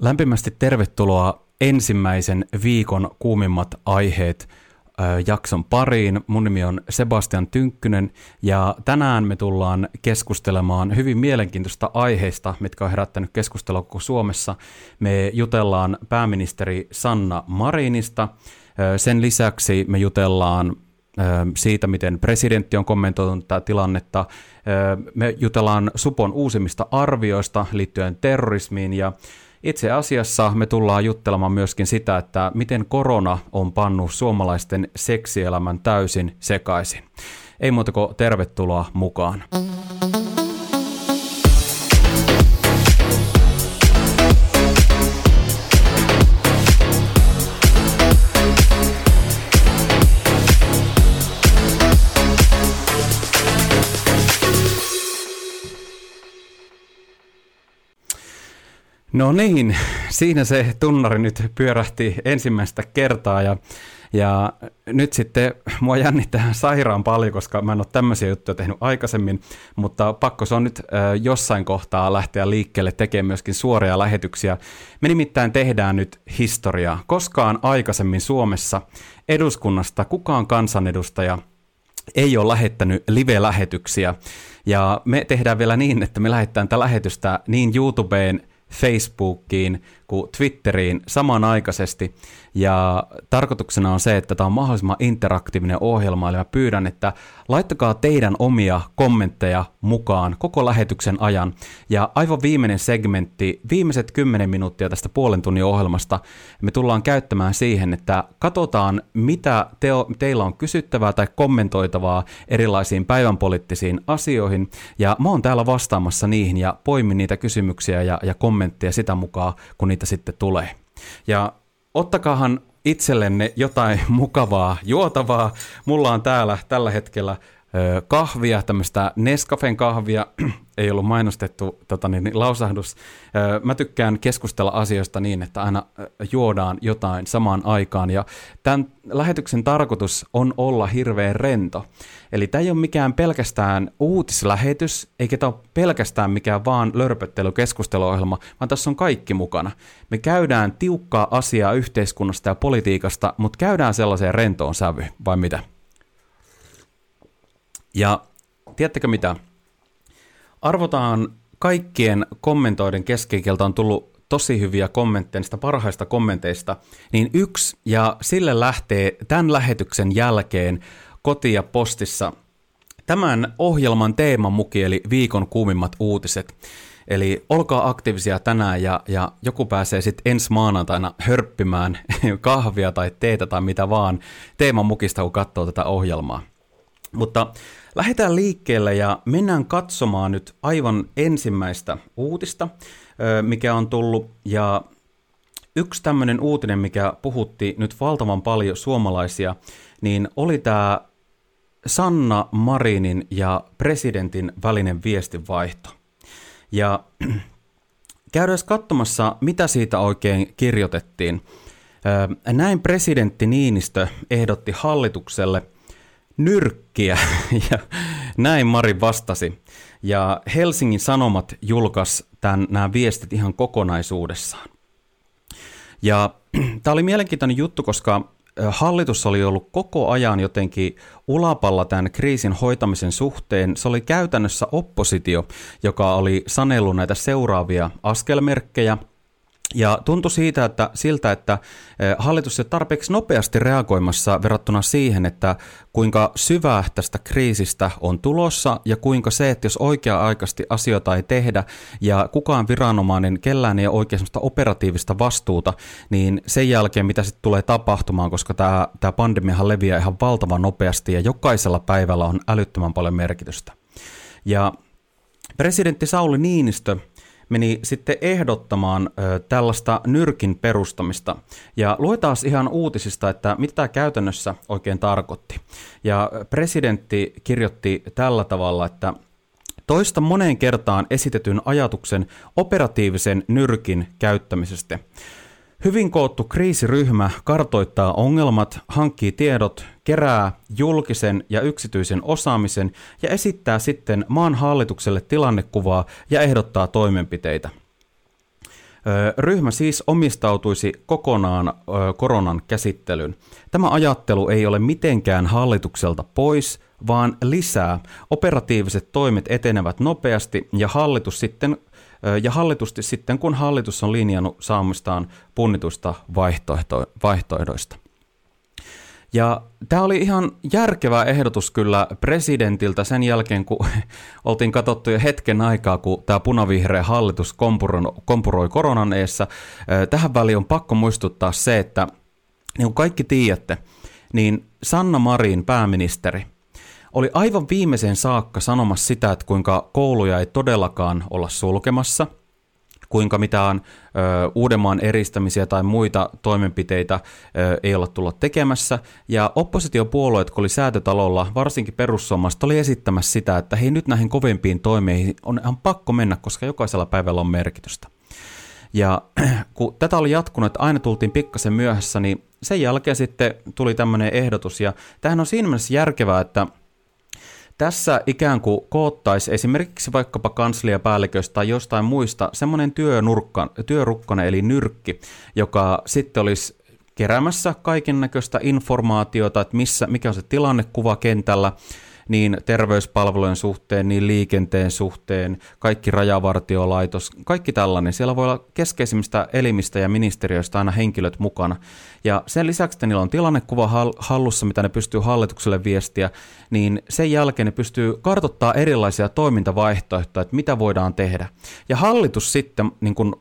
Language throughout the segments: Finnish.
Lämpimästi tervetuloa ensimmäisen viikon kuumimmat aiheet jakson pariin. Mun nimi on Sebastian Tynkkynen ja tänään me tullaan keskustelemaan hyvin mielenkiintoista aiheista, mitkä on herättänyt keskustelua koko Suomessa. Me jutellaan pääministeri Sanna Marinista. Sen lisäksi me jutellaan siitä, miten presidentti on kommentoinut tätä tilannetta. Me jutellaan Supon uusimmista arvioista liittyen terrorismiin ja itse asiassa me tullaan juttelemaan myöskin sitä, että miten korona on pannut suomalaisten seksielämän täysin sekaisin. Ei muuta kuin tervetuloa mukaan. No niin, siinä se tunnari nyt pyörähti ensimmäistä kertaa ja, ja nyt sitten mua jännittää sairaan paljon, koska mä en ole tämmöisiä juttuja tehnyt aikaisemmin, mutta pakko se on nyt jossain kohtaa lähteä liikkeelle tekemään myöskin suoria lähetyksiä. Me nimittäin tehdään nyt historiaa. Koskaan aikaisemmin Suomessa eduskunnasta kukaan kansanedustaja ei ole lähettänyt live-lähetyksiä. Ja me tehdään vielä niin, että me lähetetään tätä lähetystä niin YouTubeen – Facebookiin kuin Twitteriin samanaikaisesti. Ja tarkoituksena on se, että tämä on mahdollisimman interaktiivinen ohjelma, eli mä pyydän, että laittakaa teidän omia kommentteja mukaan koko lähetyksen ajan. Ja aivan viimeinen segmentti, viimeiset 10 minuuttia tästä puolen tunnin ohjelmasta, me tullaan käyttämään siihen, että katsotaan, mitä teo, teillä on kysyttävää tai kommentoitavaa erilaisiin päivänpoliittisiin asioihin. Ja mä oon täällä vastaamassa niihin ja poimin niitä kysymyksiä ja, ja kommentteja sitä mukaan, kun niitä sitten tulee. Ja ottakaahan itsellenne jotain mukavaa juotavaa. Mulla on täällä tällä hetkellä kahvia, tämmöistä Nescafen kahvia, ei ollut mainostettu tota, niin, niin, lausahdus. Mä tykkään keskustella asioista niin, että aina juodaan jotain samaan aikaan, ja tämän lähetyksen tarkoitus on olla hirveän rento. Eli tämä ei ole mikään pelkästään uutislähetys, eikä tämä ole pelkästään mikään vaan lörpöttely keskusteluohjelma, vaan tässä on kaikki mukana. Me käydään tiukkaa asiaa yhteiskunnasta ja politiikasta, mutta käydään sellaiseen rentoon sävy, vai mitä? Ja tiedättekö mitä? Arvotaan kaikkien kommentoiden keskikieltä on tullut tosi hyviä kommentteja niistä parhaista kommenteista, niin yksi, ja sille lähtee tämän lähetyksen jälkeen kotia postissa tämän ohjelman teeman muki, eli viikon kuumimmat uutiset. Eli olkaa aktiivisia tänään ja, ja joku pääsee sitten ensi maanantaina hörppimään kahvia tai teetä tai mitä vaan teeman mukista, kun katsoo tätä ohjelmaa. Mutta lähdetään liikkeelle ja mennään katsomaan nyt aivan ensimmäistä uutista, mikä on tullut. Ja yksi tämmöinen uutinen, mikä puhutti nyt valtavan paljon suomalaisia, niin oli tämä Sanna Marinin ja presidentin välinen viestinvaihto. Ja käydään katsomassa, mitä siitä oikein kirjoitettiin. Näin presidentti Niinistö ehdotti hallitukselle nyrkkiä, ja näin Mari vastasi. Ja Helsingin Sanomat julkaisi tämän, nämä viestit ihan kokonaisuudessaan. Ja tämä oli mielenkiintoinen juttu, koska hallitus oli ollut koko ajan jotenkin ulapalla tämän kriisin hoitamisen suhteen. Se oli käytännössä oppositio, joka oli sanellut näitä seuraavia askelmerkkejä – ja tuntui siitä, että siltä, että eh, hallitus ei tarpeeksi nopeasti reagoimassa verrattuna siihen, että kuinka syvää tästä kriisistä on tulossa ja kuinka se, että jos oikea-aikaisesti asioita ei tehdä ja kukaan viranomainen, kellään ei ole oikein operatiivista vastuuta, niin sen jälkeen mitä sitten tulee tapahtumaan, koska tämä, tämä pandemiahan leviää ihan valtavan nopeasti ja jokaisella päivällä on älyttömän paljon merkitystä. Ja presidentti Sauli Niinistö – meni sitten ehdottamaan tällaista nyrkin perustamista. Ja luetaan ihan uutisista, että mitä tämä käytännössä oikein tarkoitti. Ja presidentti kirjoitti tällä tavalla, että toista moneen kertaan esitetyn ajatuksen operatiivisen nyrkin käyttämisestä. Hyvin koottu kriisiryhmä kartoittaa ongelmat, hankkii tiedot, kerää julkisen ja yksityisen osaamisen ja esittää sitten maan hallitukselle tilannekuvaa ja ehdottaa toimenpiteitä. Ryhmä siis omistautuisi kokonaan koronan käsittelyyn. Tämä ajattelu ei ole mitenkään hallitukselta pois, vaan lisää. Operatiiviset toimet etenevät nopeasti ja hallitus sitten ja hallitusti sitten, kun hallitus on linjannut saamistaan punnituista vaihtoehto- vaihtoehdoista. Ja tämä oli ihan järkevä ehdotus kyllä presidentiltä sen jälkeen, kun oltiin katsottu jo hetken aikaa, kun tämä punavihreä hallitus kompuroi koronan eessä. Tähän väliin on pakko muistuttaa se, että niin kuin kaikki tiedätte, niin Sanna Marin pääministeri oli aivan viimeisen saakka sanomassa sitä, että kuinka kouluja ei todellakaan olla sulkemassa – kuinka mitään ö, Uudenmaan eristämisiä tai muita toimenpiteitä ö, ei olla tullut tekemässä. Ja oppositiopuolueet, kun oli säätötalolla, varsinkin perussuomalaiset, oli esittämässä sitä, että hei nyt näihin kovempiin toimeihin on ihan pakko mennä, koska jokaisella päivällä on merkitystä. Ja kun tätä oli jatkunut, että aina tultiin pikkasen myöhässä, niin sen jälkeen sitten tuli tämmöinen ehdotus. Ja tämähän on siinä mielessä järkevää, että – tässä ikään kuin koottaisi esimerkiksi vaikkapa kansliapäälliköstä tai jostain muista semmoinen työnurkka, eli nyrkki, joka sitten olisi keräämässä kaiken näköistä informaatiota, että missä, mikä on se tilannekuva kentällä, niin terveyspalvelujen suhteen, niin liikenteen suhteen, kaikki rajavartiolaitos, kaikki tällainen. Siellä voi olla keskeisimmistä elimistä ja ministeriöistä aina henkilöt mukana. Ja sen lisäksi, että niillä on tilannekuva hallussa, mitä ne pystyy hallitukselle viestiä, niin sen jälkeen ne pystyy kartoittaa erilaisia toimintavaihtoehtoja, että mitä voidaan tehdä. Ja hallitus sitten niin kuin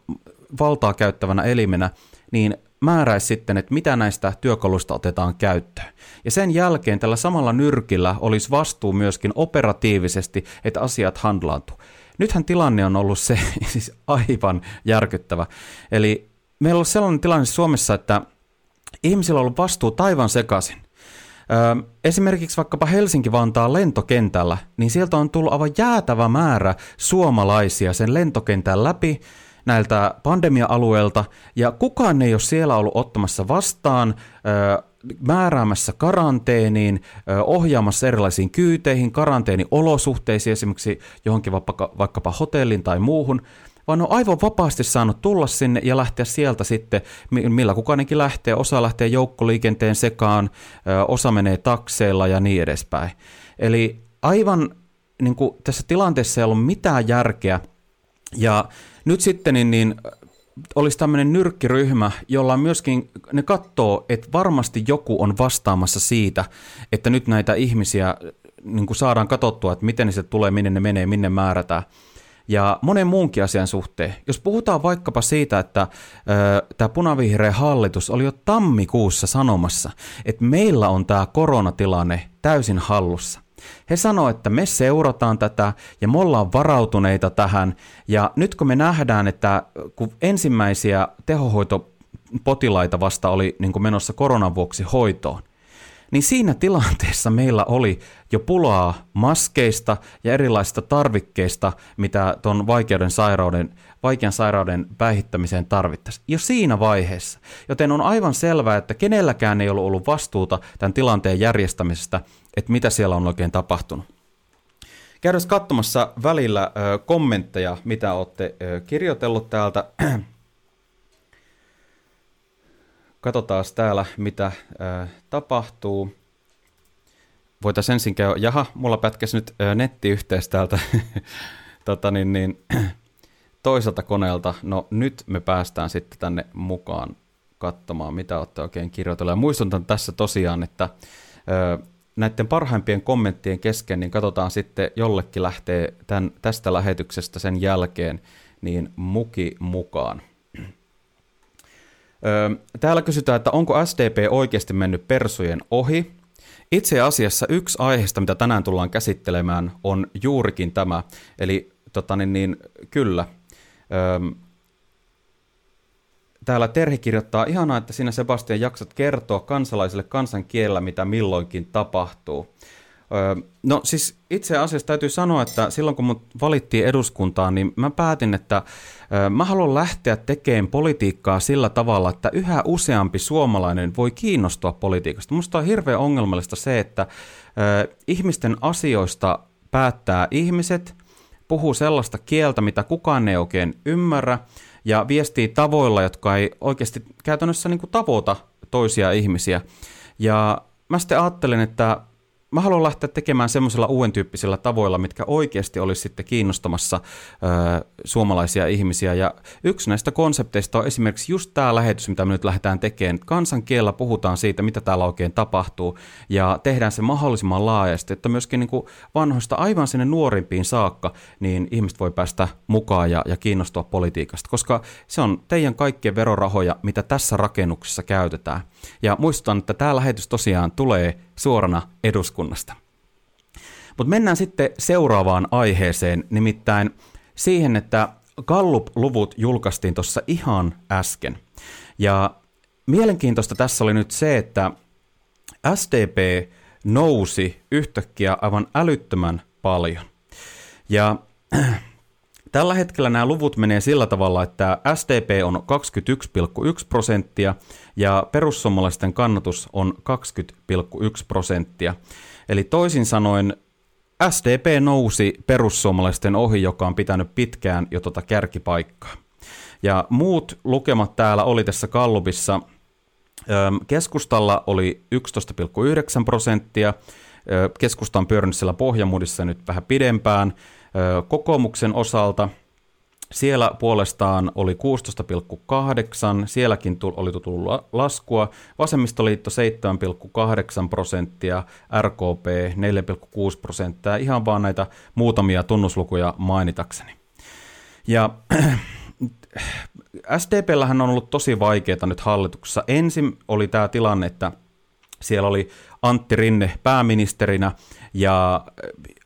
valtaa käyttävänä elimenä, niin määräisi sitten, että mitä näistä työkaluista otetaan käyttöön. Ja sen jälkeen tällä samalla nyrkillä olisi vastuu myöskin operatiivisesti, että asiat handlaantuu. Nythän tilanne on ollut se siis aivan järkyttävä. Eli meillä on sellainen tilanne Suomessa, että ihmisillä on ollut vastuu taivan sekaisin. Öö, esimerkiksi vaikkapa Helsinki-Vantaan lentokentällä, niin sieltä on tullut aivan jäätävä määrä suomalaisia sen lentokentän läpi, näiltä pandemia-alueilta, ja kukaan ei ole siellä ollut ottamassa vastaan, määräämässä karanteeniin, ohjaamassa erilaisiin kyyteihin, karanteeniolosuhteisiin, esimerkiksi johonkin vaikka, vaikkapa hotellin tai muuhun, vaan on aivan vapaasti saanut tulla sinne ja lähteä sieltä sitten, millä kukainenkin lähtee. Osa lähtee joukkoliikenteen sekaan, osa menee takseilla ja niin edespäin. Eli aivan niin kuin tässä tilanteessa ei ollut mitään järkeä, ja nyt sitten niin, niin olisi tämmöinen nyrkkiryhmä, jolla myöskin ne katsoo, että varmasti joku on vastaamassa siitä, että nyt näitä ihmisiä niin kuin saadaan katsottua, että miten se tulee, minne ne menee, minne määrätään. Ja monen muunkin asian suhteen. Jos puhutaan vaikkapa siitä, että tämä punavihreä hallitus oli jo tammikuussa sanomassa, että meillä on tämä koronatilanne täysin hallussa. He sanoivat, että me seurataan tätä ja me ollaan varautuneita tähän. Ja nyt kun me nähdään, että kun ensimmäisiä tehohoitopotilaita vasta oli niin menossa koronan vuoksi hoitoon, niin siinä tilanteessa meillä oli jo pulaa maskeista ja erilaisista tarvikkeista, mitä tuon vaikeuden sairauden, vaikean sairauden päihittämiseen tarvittaisiin. Jo siinä vaiheessa. Joten on aivan selvää, että kenelläkään ei ollut ollut vastuuta tämän tilanteen järjestämisestä, että mitä siellä on oikein tapahtunut. Käydään katsomassa välillä kommentteja, mitä olette kirjoitellut täältä. Katsotaan täällä, mitä ö, tapahtuu. Voitaisiin ensin käydä, jaha, mulla pätkäsi nyt ö, nettiyhteys täältä tota niin, niin, toiselta koneelta. No nyt me päästään sitten tänne mukaan katsomaan, mitä olette oikein kirjoitelleet. Muistutan tässä tosiaan, että ö, näiden parhaimpien kommenttien kesken, niin katsotaan sitten, jollekin lähtee tämän, tästä lähetyksestä sen jälkeen, niin muki mukaan. Täällä kysytään, että onko SDP oikeasti mennyt persujen ohi? Itse asiassa yksi aiheesta, mitä tänään tullaan käsittelemään, on juurikin tämä. Eli tota niin, niin, kyllä, Täällä Terhi kirjoittaa, ihanaa, että sinä Sebastian jaksat kertoa kansalaisille kansankielellä, mitä milloinkin tapahtuu. Öö, no siis itse asiassa täytyy sanoa, että silloin kun mut valittiin eduskuntaan, niin mä päätin, että öö, mä haluan lähteä tekemään politiikkaa sillä tavalla, että yhä useampi suomalainen voi kiinnostua politiikasta. Musta on hirveän ongelmallista se, että öö, ihmisten asioista päättää ihmiset, puhuu sellaista kieltä, mitä kukaan ei oikein ymmärrä, ja viestii tavoilla, jotka ei oikeasti käytännössä niin kuin tavoita toisia ihmisiä. Ja mä sitten ajattelen, että mä haluan lähteä tekemään semmoisilla uuden tyyppisillä tavoilla, mitkä oikeasti olisi sitten kiinnostamassa ö, suomalaisia ihmisiä. Ja yksi näistä konsepteista on esimerkiksi just tämä lähetys, mitä me nyt lähdetään tekemään. Kansankielellä puhutaan siitä, mitä täällä oikein tapahtuu, ja tehdään se mahdollisimman laajasti, että myöskin niin kuin vanhoista aivan sinne nuorimpiin saakka, niin ihmiset voi päästä mukaan ja, ja kiinnostua politiikasta, koska se on teidän kaikkien verorahoja, mitä tässä rakennuksessa käytetään. Ja muistutan, että tämä lähetys tosiaan tulee suorana eduskunnasta. Mutta mennään sitten seuraavaan aiheeseen, nimittäin siihen, että Gallup-luvut julkaistiin tuossa ihan äsken. Ja mielenkiintoista tässä oli nyt se, että SDP nousi yhtäkkiä aivan älyttömän paljon. Ja Tällä hetkellä nämä luvut menee sillä tavalla, että SDP on 21,1 prosenttia ja perussuomalaisten kannatus on 20,1 prosenttia. Eli toisin sanoen SDP nousi perussuomalaisten ohi, joka on pitänyt pitkään jo tuota kärkipaikkaa. Ja muut lukemat täällä oli tässä kallupissa. Keskustalla oli 11,9 prosenttia, keskusta on pyörinyt siellä pohjamudissa nyt vähän pidempään, Kokoomuksen osalta siellä puolestaan oli 16,8, sielläkin oli tullut laskua, Vasemmistoliitto 7,8 prosenttia, RKP 4,6 prosenttia, ihan vaan näitä muutamia tunnuslukuja mainitakseni. Ja SDPllähän on ollut tosi vaikeaa nyt hallituksessa. Ensin oli tämä tilanne, että siellä oli Antti Rinne pääministerinä ja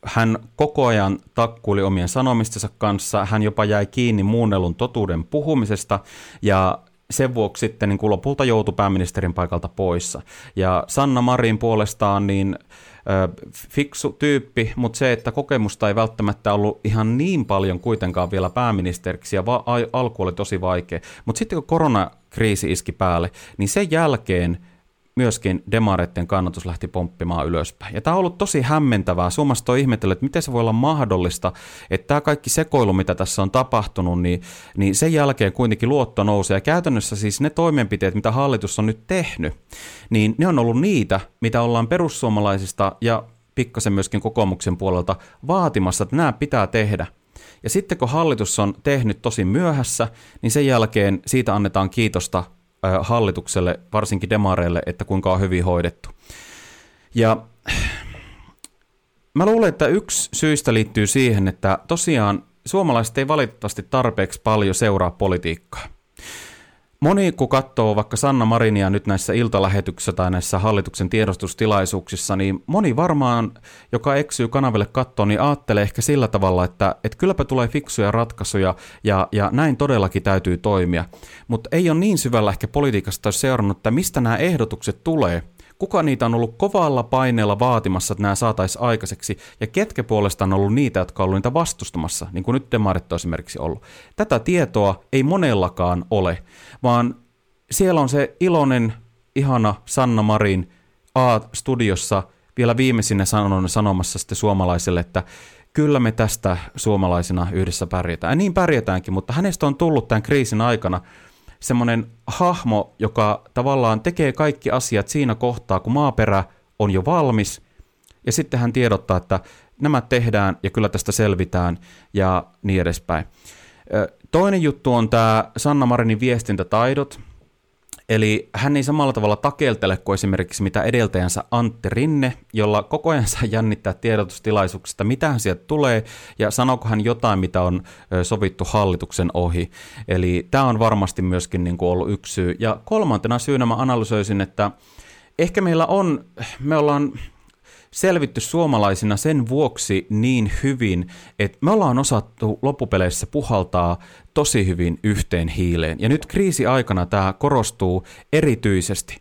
hän koko ajan takkuili omien sanomistensa kanssa. Hän jopa jäi kiinni muunnelun totuuden puhumisesta ja sen vuoksi sitten niin lopulta joutui pääministerin paikalta poissa. Ja Sanna Marin puolestaan niin fiksu tyyppi, mutta se, että kokemusta ei välttämättä ollut ihan niin paljon kuitenkaan vielä pääministeriksi ja alku oli tosi vaikea. Mutta sitten kun koronakriisi iski päälle, niin sen jälkeen myöskin demareiden kannatus lähti pomppimaan ylöspäin. Ja tämä on ollut tosi hämmentävää. Suomesta on ihmetellyt, että miten se voi olla mahdollista, että tämä kaikki sekoilu, mitä tässä on tapahtunut, niin, niin sen jälkeen kuitenkin luotto nousee. Ja käytännössä siis ne toimenpiteet, mitä hallitus on nyt tehnyt, niin ne on ollut niitä, mitä ollaan perussuomalaisista ja pikkasen myöskin kokoomuksen puolelta vaatimassa, että nämä pitää tehdä. Ja sitten kun hallitus on tehnyt tosi myöhässä, niin sen jälkeen siitä annetaan kiitosta hallitukselle, varsinkin demareille, että kuinka on hyvin hoidettu. Ja mä luulen, että yksi syistä liittyy siihen, että tosiaan suomalaiset ei valitettavasti tarpeeksi paljon seuraa politiikkaa. Moni, kun katsoo vaikka Sanna Marinia nyt näissä iltalähetyksissä tai näissä hallituksen tiedostustilaisuuksissa, niin moni varmaan, joka eksyy kanaville kattoon, niin ajattelee ehkä sillä tavalla, että, että kylläpä tulee fiksuja ratkaisuja ja, ja näin todellakin täytyy toimia. Mutta ei ole niin syvällä ehkä politiikasta seurannut, että mistä nämä ehdotukset tulee – kuka niitä on ollut kovalla paineella vaatimassa, että nämä saataisiin aikaiseksi, ja ketkä puolestaan on ollut niitä, jotka on ollut niitä vastustamassa, niin kuin nyt demarit on esimerkiksi ollut. Tätä tietoa ei monellakaan ole, vaan siellä on se iloinen, ihana Sanna Marin A-studiossa vielä viimeisinä sanon sanomassa sitten suomalaisille, että kyllä me tästä suomalaisina yhdessä pärjätään. Ja niin pärjätäänkin, mutta hänestä on tullut tämän kriisin aikana semmoinen hahmo, joka tavallaan tekee kaikki asiat siinä kohtaa, kun maaperä on jo valmis, ja sitten hän tiedottaa, että nämä tehdään ja kyllä tästä selvitään ja niin edespäin. Toinen juttu on tämä Sanna Marinin viestintätaidot. Eli hän ei samalla tavalla takeltele kuin esimerkiksi mitä edeltäjänsä Antti Rinne, jolla koko ajan saa jännittää tiedotustilaisuuksista, mitä hän sieltä tulee, ja sanooko hän jotain, mitä on sovittu hallituksen ohi. Eli tämä on varmasti myöskin niin kuin ollut yksi syy. Ja kolmantena syynä mä analysoisin, että ehkä meillä on, me ollaan selvitty suomalaisina sen vuoksi niin hyvin, että me ollaan osattu loppupeleissä puhaltaa tosi hyvin yhteen hiileen. Ja nyt kriisiaikana tämä korostuu erityisesti.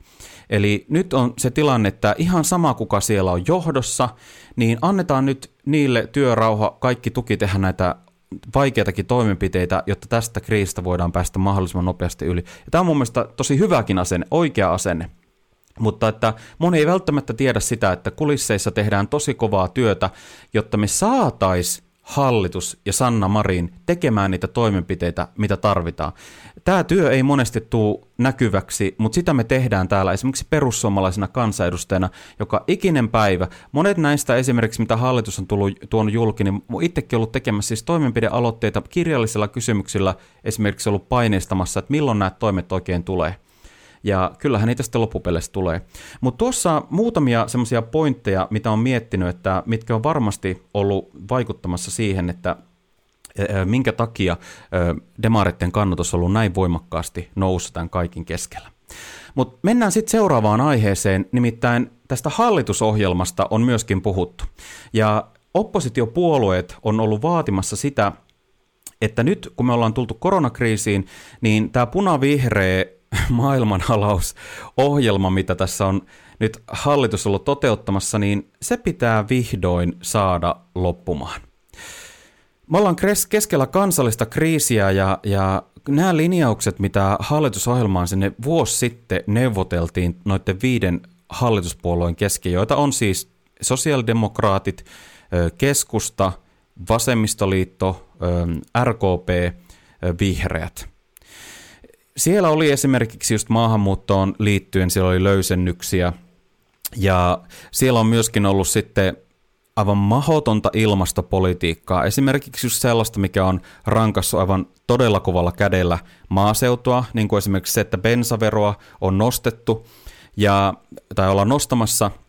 Eli nyt on se tilanne, että ihan sama kuka siellä on johdossa, niin annetaan nyt niille työrauha, kaikki tuki tehdä näitä vaikeitakin toimenpiteitä, jotta tästä kriisistä voidaan päästä mahdollisimman nopeasti yli. Ja tämä on mun mielestä tosi hyväkin asenne, oikea asenne. Mutta että moni ei välttämättä tiedä sitä, että kulisseissa tehdään tosi kovaa työtä, jotta me saatais hallitus ja Sanna Marin tekemään niitä toimenpiteitä, mitä tarvitaan. Tämä työ ei monesti tule näkyväksi, mutta sitä me tehdään täällä esimerkiksi perussuomalaisena kansanedustajana, joka ikinen päivä. Monet näistä esimerkiksi, mitä hallitus on tullut, tuonut julki, niin itsekin ollut tekemässä siis toimenpidealoitteita kirjallisilla kysymyksillä esimerkiksi ollut paineistamassa, että milloin nämä toimet oikein tulee ja kyllähän niitä sitten loppupeleissä tulee. Mutta tuossa muutamia semmoisia pointteja, mitä on miettinyt, että mitkä on varmasti ollut vaikuttamassa siihen, että minkä takia demaritten kannatus on ollut näin voimakkaasti noussut tämän kaikin keskellä. Mutta mennään sitten seuraavaan aiheeseen, nimittäin tästä hallitusohjelmasta on myöskin puhuttu. Ja oppositiopuolueet on ollut vaatimassa sitä, että nyt kun me ollaan tultu koronakriisiin, niin tämä punavihreä maailmanhalausohjelma, mitä tässä on nyt hallitus ollut toteuttamassa, niin se pitää vihdoin saada loppumaan. Me ollaan keskellä kansallista kriisiä ja, ja nämä linjaukset, mitä hallitusohjelmaan sinne vuosi sitten neuvoteltiin noiden viiden hallituspuolueen kesken, joita on siis sosiaalidemokraatit, keskusta, vasemmistoliitto, RKP, vihreät – siellä oli esimerkiksi just maahanmuuttoon liittyen, siellä oli löysennyksiä ja siellä on myöskin ollut sitten aivan mahotonta ilmastopolitiikkaa. Esimerkiksi just sellaista, mikä on rankassa aivan todella kovalla kädellä maaseutua, niin kuin esimerkiksi se, että bensaveroa on nostettu ja, tai ollaan nostamassa –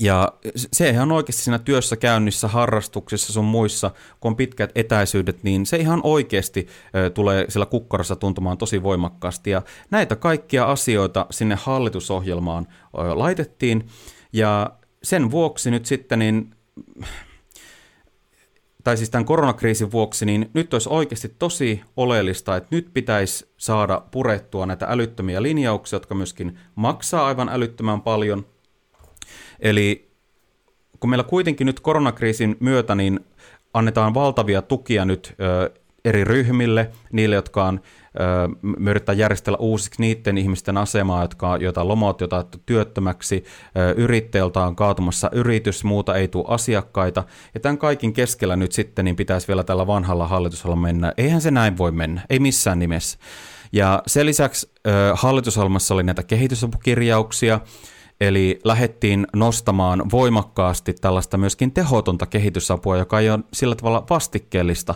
ja se ihan oikeasti siinä työssä käynnissä, harrastuksissa sun muissa, kun on pitkät etäisyydet, niin se ihan oikeasti tulee sillä kukkarassa tuntumaan tosi voimakkaasti. Ja näitä kaikkia asioita sinne hallitusohjelmaan laitettiin. Ja sen vuoksi nyt sitten, niin, tai siis tämän koronakriisin vuoksi, niin nyt olisi oikeasti tosi oleellista, että nyt pitäisi saada purettua näitä älyttömiä linjauksia, jotka myöskin maksaa aivan älyttömän paljon – Eli kun meillä kuitenkin nyt koronakriisin myötä niin annetaan valtavia tukia nyt ö, eri ryhmille, niille, jotka on, ö, me yritetään järjestellä uusiksi niiden ihmisten asemaa, jotka, joita lomot, joita työttömäksi, ö, yrittäjältä on kaatumassa yritys, muuta ei tule asiakkaita, ja tämän kaikin keskellä nyt sitten niin pitäisi vielä tällä vanhalla hallitusohjelmalla mennä. Eihän se näin voi mennä, ei missään nimessä. Ja sen lisäksi ö, hallitusohjelmassa oli näitä kehitysapukirjauksia, Eli lähdettiin nostamaan voimakkaasti tällaista myöskin tehotonta kehitysapua, joka ei ole sillä tavalla vastikkeellista.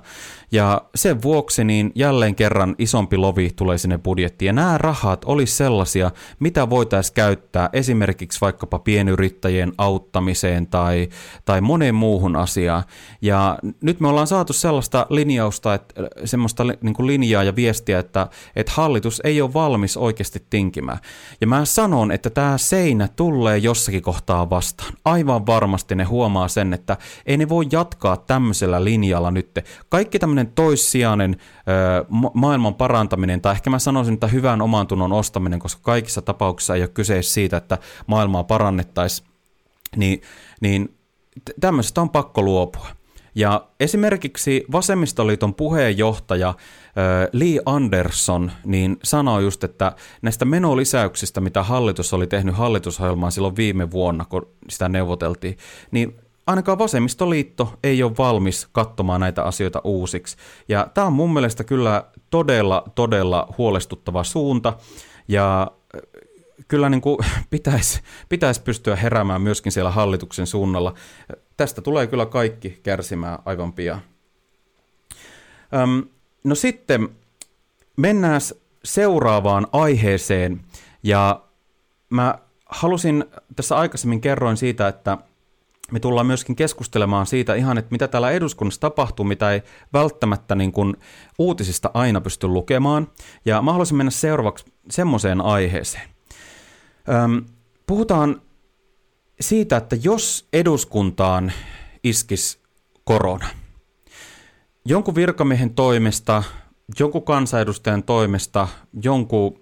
Ja sen vuoksi niin jälleen kerran isompi lovi tulee sinne budjettiin. Ja nämä rahat olisi sellaisia, mitä voitaisiin käyttää esimerkiksi vaikkapa pienyrittäjien auttamiseen tai, tai moneen muuhun asiaan. Ja nyt me ollaan saatu sellaista linjausta, että semmoista niin kuin linjaa ja viestiä, että, että hallitus ei ole valmis oikeasti tinkimään. Ja mä sanon, että tämä seinä tulee jossakin kohtaa vastaan. Aivan varmasti ne huomaa sen, että ei ne voi jatkaa tämmöisellä linjalla nyt. Kaikki tämmöinen toissijainen ö, ma- maailman parantaminen, tai ehkä mä sanoisin, että hyvän oman tunnon ostaminen, koska kaikissa tapauksissa ei ole kyse siitä, että maailmaa parannettaisiin, niin, niin tämmöisestä on pakko luopua. Ja esimerkiksi Vasemmistoliiton puheenjohtaja Lee Anderson niin sanoi just, että näistä menolisäyksistä, mitä hallitus oli tehnyt hallitusohjelmaan silloin viime vuonna, kun sitä neuvoteltiin, niin ainakaan vasemmistoliitto ei ole valmis katsomaan näitä asioita uusiksi. Ja tämä on mun mielestä kyllä todella, todella huolestuttava suunta. Ja kyllä niin kuin pitäisi, pitäisi pystyä heräämään myöskin siellä hallituksen suunnalla. Tästä tulee kyllä kaikki kärsimään aivan pian. Öm, no sitten mennään seuraavaan aiheeseen. Ja mä halusin, tässä aikaisemmin kerroin siitä, että me tullaan myöskin keskustelemaan siitä ihan, että mitä täällä eduskunnassa tapahtuu, mitä ei välttämättä niin kuin uutisista aina pysty lukemaan. Ja mä haluaisin mennä seuraavaksi semmoiseen aiheeseen. Öm, puhutaan siitä, että jos eduskuntaan iskisi korona, jonkun virkamiehen toimesta, jonkun kansanedustajan toimesta, jonkun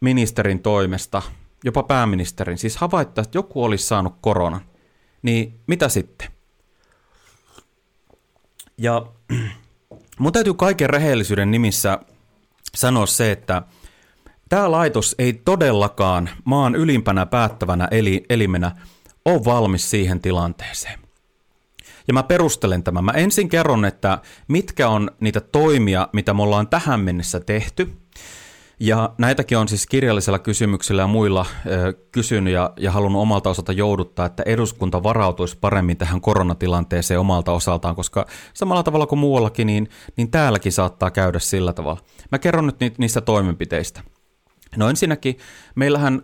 ministerin toimesta, jopa pääministerin, siis havaittaa, että joku olisi saanut koronan, niin mitä sitten? Ja mun täytyy kaiken rehellisyyden nimissä sanoa se, että – Tämä laitos ei todellakaan maan ylimpänä päättävänä eli, elimenä ole valmis siihen tilanteeseen. Ja mä perustelen tämän. Mä ensin kerron, että mitkä on niitä toimia, mitä me ollaan tähän mennessä tehty. Ja näitäkin on siis kirjallisella kysymyksillä ja muilla ö, kysynyt ja, ja halunnut omalta osalta jouduttaa, että eduskunta varautuisi paremmin tähän koronatilanteeseen omalta osaltaan, koska samalla tavalla kuin muuallakin, niin, niin täälläkin saattaa käydä sillä tavalla. Mä kerron nyt niistä toimenpiteistä. No ensinnäkin, meillähän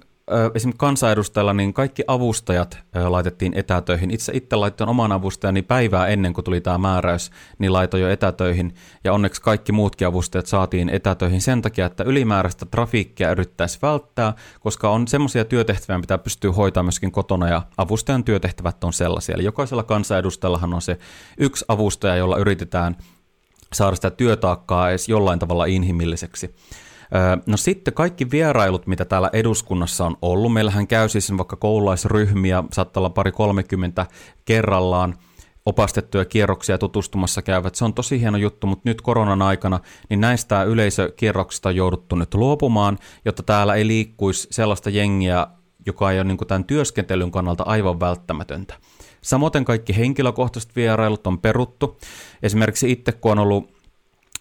esimerkiksi kansanedustajalla niin kaikki avustajat laitettiin etätöihin. Itse itse laitoin oman avustajani päivää ennen kuin tuli tämä määräys, niin laitoin jo etätöihin. Ja onneksi kaikki muutkin avustajat saatiin etätöihin sen takia, että ylimääräistä trafiikkia yrittäisi välttää, koska on semmoisia työtehtäviä, mitä pystyy hoitamaan myöskin kotona ja avustajan työtehtävät on sellaisia. Eli jokaisella kansanedustajallahan on se yksi avustaja, jolla yritetään saada sitä työtaakkaa edes jollain tavalla inhimilliseksi. No sitten kaikki vierailut, mitä täällä eduskunnassa on ollut, meillähän käy siis vaikka koululaisryhmiä, saattaa olla pari 30 kerrallaan, opastettuja kierroksia tutustumassa käyvät. Se on tosi hieno juttu, mutta nyt koronan aikana niin näistä yleisökierroksista on jouduttu nyt luopumaan, jotta täällä ei liikkuisi sellaista jengiä, joka ei ole niin tämän työskentelyn kannalta aivan välttämätöntä. Samoin kaikki henkilökohtaiset vierailut on peruttu. Esimerkiksi itse, kun on ollut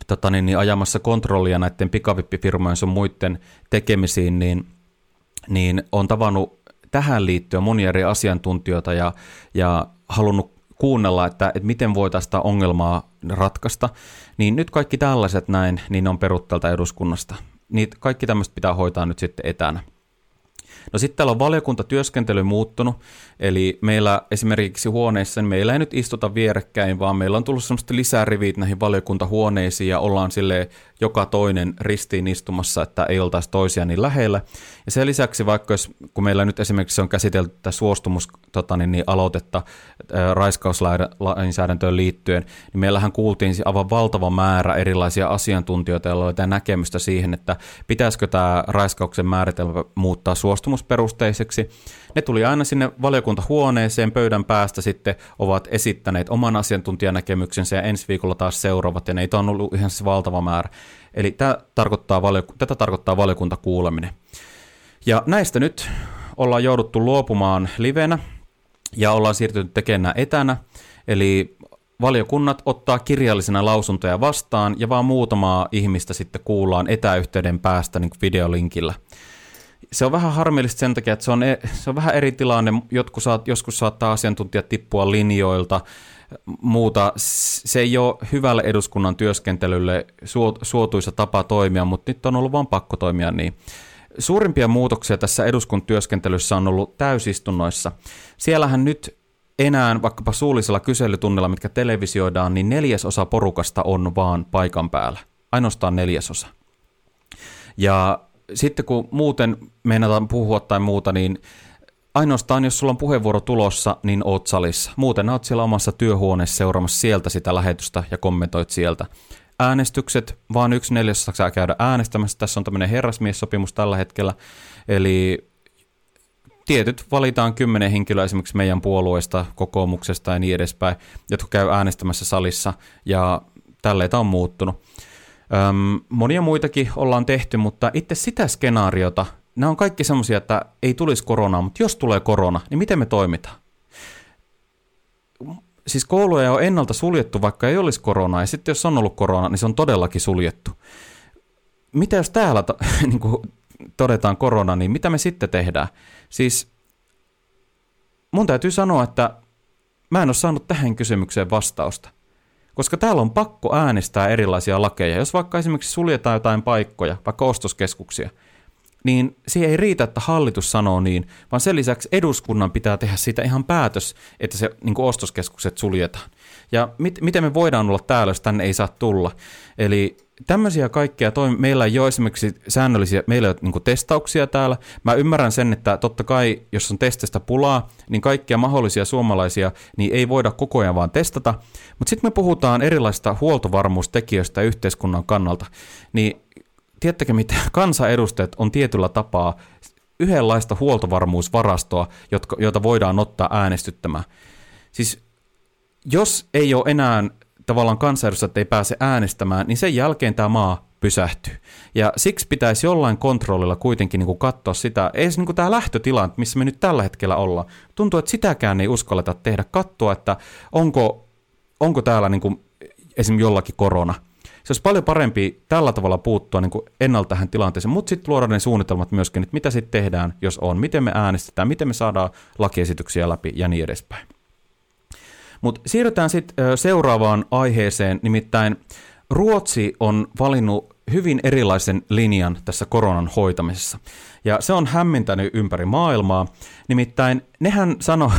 tota niin, niin ajamassa kontrollia näiden pikavippifirmojen sun muiden tekemisiin, niin, niin on tavannut tähän liittyen monia eri asiantuntijoita ja, ja halunnut kuunnella, että, että miten voitaisiin sitä ongelmaa ratkaista, niin nyt kaikki tällaiset näin, niin on peruttelta eduskunnasta. Niitä kaikki tämmöistä pitää hoitaa nyt sitten etänä. No sitten täällä on valiokuntatyöskentely muuttunut, eli meillä esimerkiksi huoneissa, niin meillä ei nyt istuta vierekkäin, vaan meillä on tullut semmoista lisää rivit näihin valiokuntahuoneisiin ja ollaan sille joka toinen ristiin istumassa, että ei oltaisi toisia niin lähellä. Ja sen lisäksi vaikka jos, kun meillä nyt esimerkiksi on käsitelty tätä suostumus tota, niin, niin aloitetta ää, raiskauslainsäädäntöön liittyen, niin meillähän kuultiin aivan valtava määrä erilaisia asiantuntijoita, joilla oli näkemystä siihen, että pitäisikö tämä raiskauksen määritelmä muuttaa suostumusperusteiseksi. Ne tuli aina sinne valiokuntahuoneeseen pöydän päästä sitten ovat esittäneet oman asiantuntijanäkemyksensä ja ensi viikolla taas seuraavat ja neitä on ollut ihan se valtava määrä. Eli tämä tarkoittaa valioku- tätä tarkoittaa valiokuntakuuleminen. Ja näistä nyt ollaan jouduttu luopumaan livenä ja ollaan siirtynyt tekemään etänä. Eli valiokunnat ottaa kirjallisena lausuntoja vastaan ja vaan muutamaa ihmistä sitten kuullaan etäyhteyden päästä niin videolinkillä. Se on vähän harmillista sen takia, että se on, e- se on vähän eri tilanne. Jotkut saat, joskus saattaa asiantuntijat tippua linjoilta, muuta. Se ei ole hyvälle eduskunnan työskentelylle suotuisa tapa toimia, mutta nyt on ollut vain pakko toimia niin. Suurimpia muutoksia tässä eduskuntatyöskentelyssä on ollut täysistunnoissa. Siellähän nyt enää vaikkapa suullisella kyselytunnilla, mitkä televisioidaan, niin neljäsosa porukasta on vaan paikan päällä. Ainoastaan neljäsosa. Ja sitten kun muuten meinataan puhua tai muuta, niin ainoastaan jos sulla on puheenvuoro tulossa, niin oot salissa. Muuten oot siellä omassa työhuoneessa seuraamassa sieltä sitä lähetystä ja kommentoit sieltä. Äänestykset, vaan yksi neljäsosa saa käydä äänestämässä. Tässä on tämmöinen herrasmiessopimus tällä hetkellä. Eli tietyt valitaan kymmenen henkilöä esimerkiksi meidän puolueesta, kokoomuksesta ja niin edespäin, jotka käy äänestämässä salissa ja tälleitä on muuttunut. Öm, monia muitakin ollaan tehty, mutta itse sitä skenaariota, nämä on kaikki semmoisia, että ei tulisi koronaa, mutta jos tulee korona, niin miten me toimitaan? Siis kouluja on ennalta suljettu, vaikka ei olisi koronaa, ja sitten jos on ollut korona, niin se on todellakin suljettu. Mitä jos täällä to, niin kuin todetaan korona, niin mitä me sitten tehdään? Siis mun täytyy sanoa, että mä en ole saanut tähän kysymykseen vastausta. Koska täällä on pakko äänestää erilaisia lakeja. Jos vaikka esimerkiksi suljetaan jotain paikkoja, vaikka ostoskeskuksia, niin siihen ei riitä, että hallitus sanoo niin, vaan sen lisäksi eduskunnan pitää tehdä siitä ihan päätös, että se niin ostoskeskukset suljetaan. Ja mit, miten me voidaan olla täällä, jos tänne ei saa tulla? Eli tämmöisiä kaikkea, toi, meillä ei ole esimerkiksi säännöllisiä, meillä ei ole niin testauksia täällä. Mä ymmärrän sen, että totta kai, jos on testistä pulaa, niin kaikkia mahdollisia suomalaisia niin ei voida koko ajan vaan testata. Mutta sitten me puhutaan erilaisista huoltovarmuustekijöistä yhteiskunnan kannalta. Niin tiedättekö mitä, kansanedustajat on tietyllä tapaa yhdenlaista huoltovarmuusvarastoa, jota voidaan ottaa äänestyttämään. Siis jos ei ole enää tavallaan kansanedustajat ei pääse äänestämään, niin sen jälkeen tämä maa pysähtyy. Ja siksi pitäisi jollain kontrollilla kuitenkin niin kuin katsoa sitä, ei niin kuin tämä lähtötila, missä me nyt tällä hetkellä ollaan. Tuntuu, että sitäkään ei uskalleta tehdä, katsoa, että onko onko täällä niin kuin, esimerkiksi jollakin korona. Se olisi paljon parempi tällä tavalla puuttua niin kuin ennalta tähän tilanteeseen, mutta sitten luoda ne suunnitelmat myöskin, että mitä sitten tehdään, jos on, miten me äänestetään, miten me saadaan lakiesityksiä läpi ja niin edespäin. Mutta siirrytään sitten seuraavaan aiheeseen, nimittäin Ruotsi on valinnut hyvin erilaisen linjan tässä koronan hoitamisessa. Ja se on hämmentänyt ympäri maailmaa. Nimittäin nehän sanoi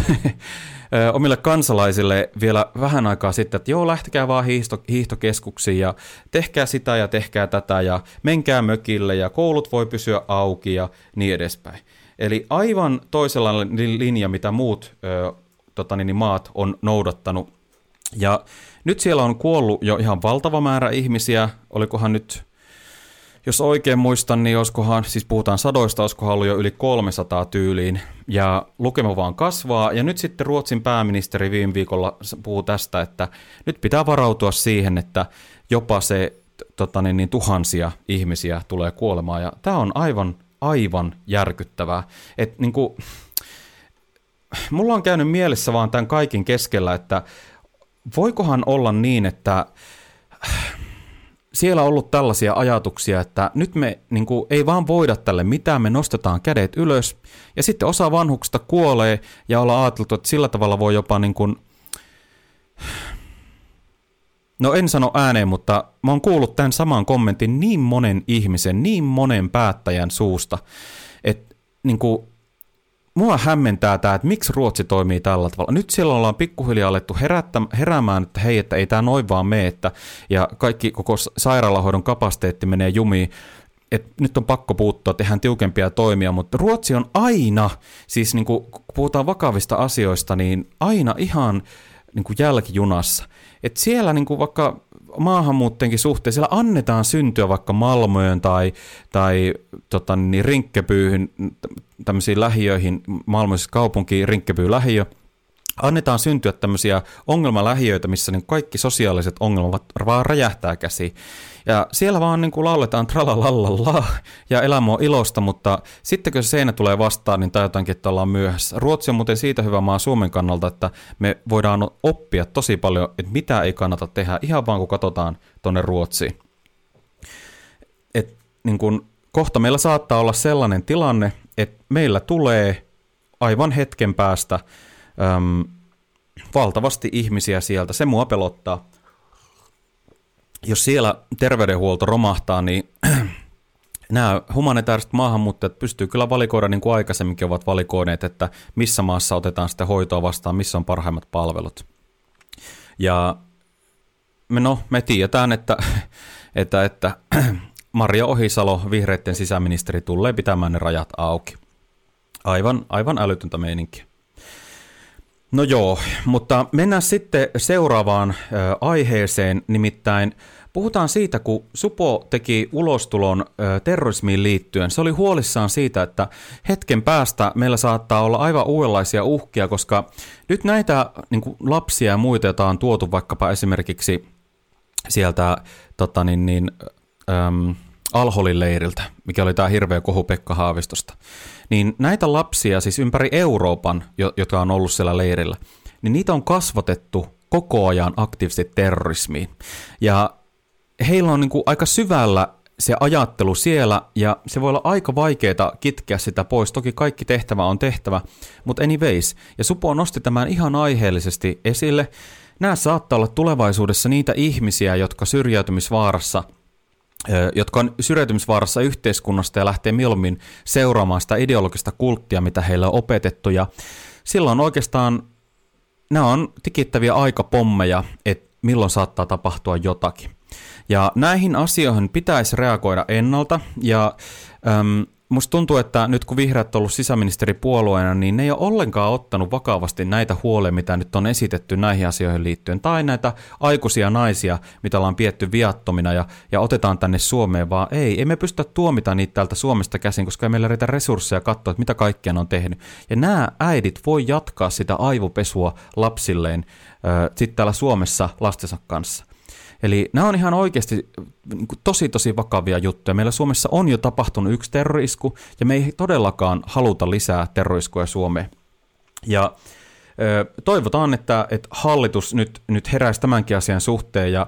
omille kansalaisille vielä vähän aikaa sitten, että joo, lähtekää vaan hiihto, hiihtokeskuksiin ja tehkää sitä ja tehkää tätä ja menkää mökille ja koulut voi pysyä auki ja niin edespäin. Eli aivan toisella linja, mitä muut ö, tota niin, maat on noudattanut. Ja nyt siellä on kuollut jo ihan valtava määrä ihmisiä, olikohan nyt jos oikein muistan, niin olisikohan, siis puhutaan sadoista, olisikohan ollut jo yli 300 tyyliin, ja lukema vaan kasvaa, ja nyt sitten Ruotsin pääministeri viime viikolla puhuu tästä, että nyt pitää varautua siihen, että jopa se tota niin, niin, tuhansia ihmisiä tulee kuolemaan, ja tämä on aivan, aivan järkyttävää. Et, niin kuin, mulla on käynyt mielessä vaan tämän kaikin keskellä, että voikohan olla niin, että siellä on ollut tällaisia ajatuksia, että nyt me niin kuin, ei vaan voida tälle mitään, me nostetaan kädet ylös, ja sitten osa vanhuksista kuolee, ja ollaan ajateltu, että sillä tavalla voi jopa niin kuin, No en sano ääneen, mutta mä oon kuullut tämän saman kommentin niin monen ihmisen, niin monen päättäjän suusta, että niin kuin, mua hämmentää tämä, että miksi Ruotsi toimii tällä tavalla. Nyt siellä ollaan pikkuhiljaa alettu herättä, heräämään, että hei, että ei tämä noin vaan mene, että, ja kaikki koko sairaalahoidon kapasiteetti menee jumiin. Et nyt on pakko puuttua, tehdään tiukempia toimia, mutta Ruotsi on aina, siis niin kun puhutaan vakavista asioista, niin aina ihan niin jälkijunassa. Et siellä niin vaikka maahanmuuttajienkin suhteen, siellä annetaan syntyä vaikka Malmöön tai, tai tota, niin, Rinkkepyyhyn, tämmöisiin lähiöihin, Malmössä kaupunkiin, Rinkkepyy lähiö, annetaan syntyä tämmöisiä ongelmalähiöitä, missä niin kaikki sosiaaliset ongelmat vaan räjähtää käsiin. Ja siellä vaan niin kuin lauletaan tralalallalla ja elämä on ilosta, mutta sitten kun se seinä tulee vastaan, niin tajutankin, että ollaan myöhässä. Ruotsi on muuten siitä hyvä maa Suomen kannalta, että me voidaan oppia tosi paljon, että mitä ei kannata tehdä, ihan vaan kun katsotaan tuonne Ruotsiin. Et, niin kun, kohta meillä saattaa olla sellainen tilanne, että meillä tulee aivan hetken päästä äm, valtavasti ihmisiä sieltä. Se mua pelottaa jos siellä terveydenhuolto romahtaa, niin nämä humanitaariset maahanmuuttajat pystyy kyllä valikoida niin kuin aikaisemminkin ovat valikoineet, että missä maassa otetaan sitten hoitoa vastaan, missä on parhaimmat palvelut. Ja me, no, me tiedetään, että, että, että Maria Ohisalo, vihreiden sisäministeri, tulee pitämään ne rajat auki. Aivan, aivan älytöntä meininkiä. No joo, mutta mennään sitten seuraavaan aiheeseen, nimittäin puhutaan siitä, kun Supo teki ulostulon terrorismiin liittyen. Se oli huolissaan siitä, että hetken päästä meillä saattaa olla aivan uudenlaisia uhkia, koska nyt näitä niin kuin lapsia ja muita, joita on tuotu vaikkapa esimerkiksi sieltä tota niin, niin, äm, Alholin leiriltä, mikä oli tämä hirveä kohu Pekka Haavistosta, niin näitä lapsia siis ympäri Euroopan, jotka on ollut siellä leirillä, niin niitä on kasvatettu koko ajan aktiivisesti terrorismiin. Ja heillä on niin kuin aika syvällä se ajattelu siellä, ja se voi olla aika vaikeaa kitkeä sitä pois. Toki kaikki tehtävä on tehtävä, mutta anyways. Ja Supo nosti tämän ihan aiheellisesti esille. Nämä saattaa olla tulevaisuudessa niitä ihmisiä, jotka syrjäytymisvaarassa – jotka on syrjäytymisvaarassa yhteiskunnasta ja lähtee mieluummin seuraamaan sitä ideologista kulttia, mitä heillä on opetettu. Ja silloin oikeastaan nämä on tikittäviä aikapommeja, että milloin saattaa tapahtua jotakin. Ja näihin asioihin pitäisi reagoida ennalta, ja äm, musta tuntuu, että nyt kun vihreät on ollut sisäministeripuolueena, niin ne ei ole ollenkaan ottanut vakavasti näitä huolia, mitä nyt on esitetty näihin asioihin liittyen, tai näitä aikuisia naisia, mitä ollaan pietty viattomina ja, ja otetaan tänne Suomeen, vaan ei, ei me pystytä tuomita niitä täältä Suomesta käsin, koska ei meillä riitä resursseja katsoa, että mitä kaikkea on tehnyt. Ja nämä äidit voi jatkaa sitä aivopesua lapsilleen äh, sitten täällä Suomessa lastensa kanssa. Eli nämä on ihan oikeasti niin kuin tosi tosi vakavia juttuja. Meillä Suomessa on jo tapahtunut yksi terrorisku, ja me ei todellakaan haluta lisää terroriskuja Suomeen. Ja toivotaan, että, että hallitus nyt, nyt heräisi tämänkin asian suhteen ja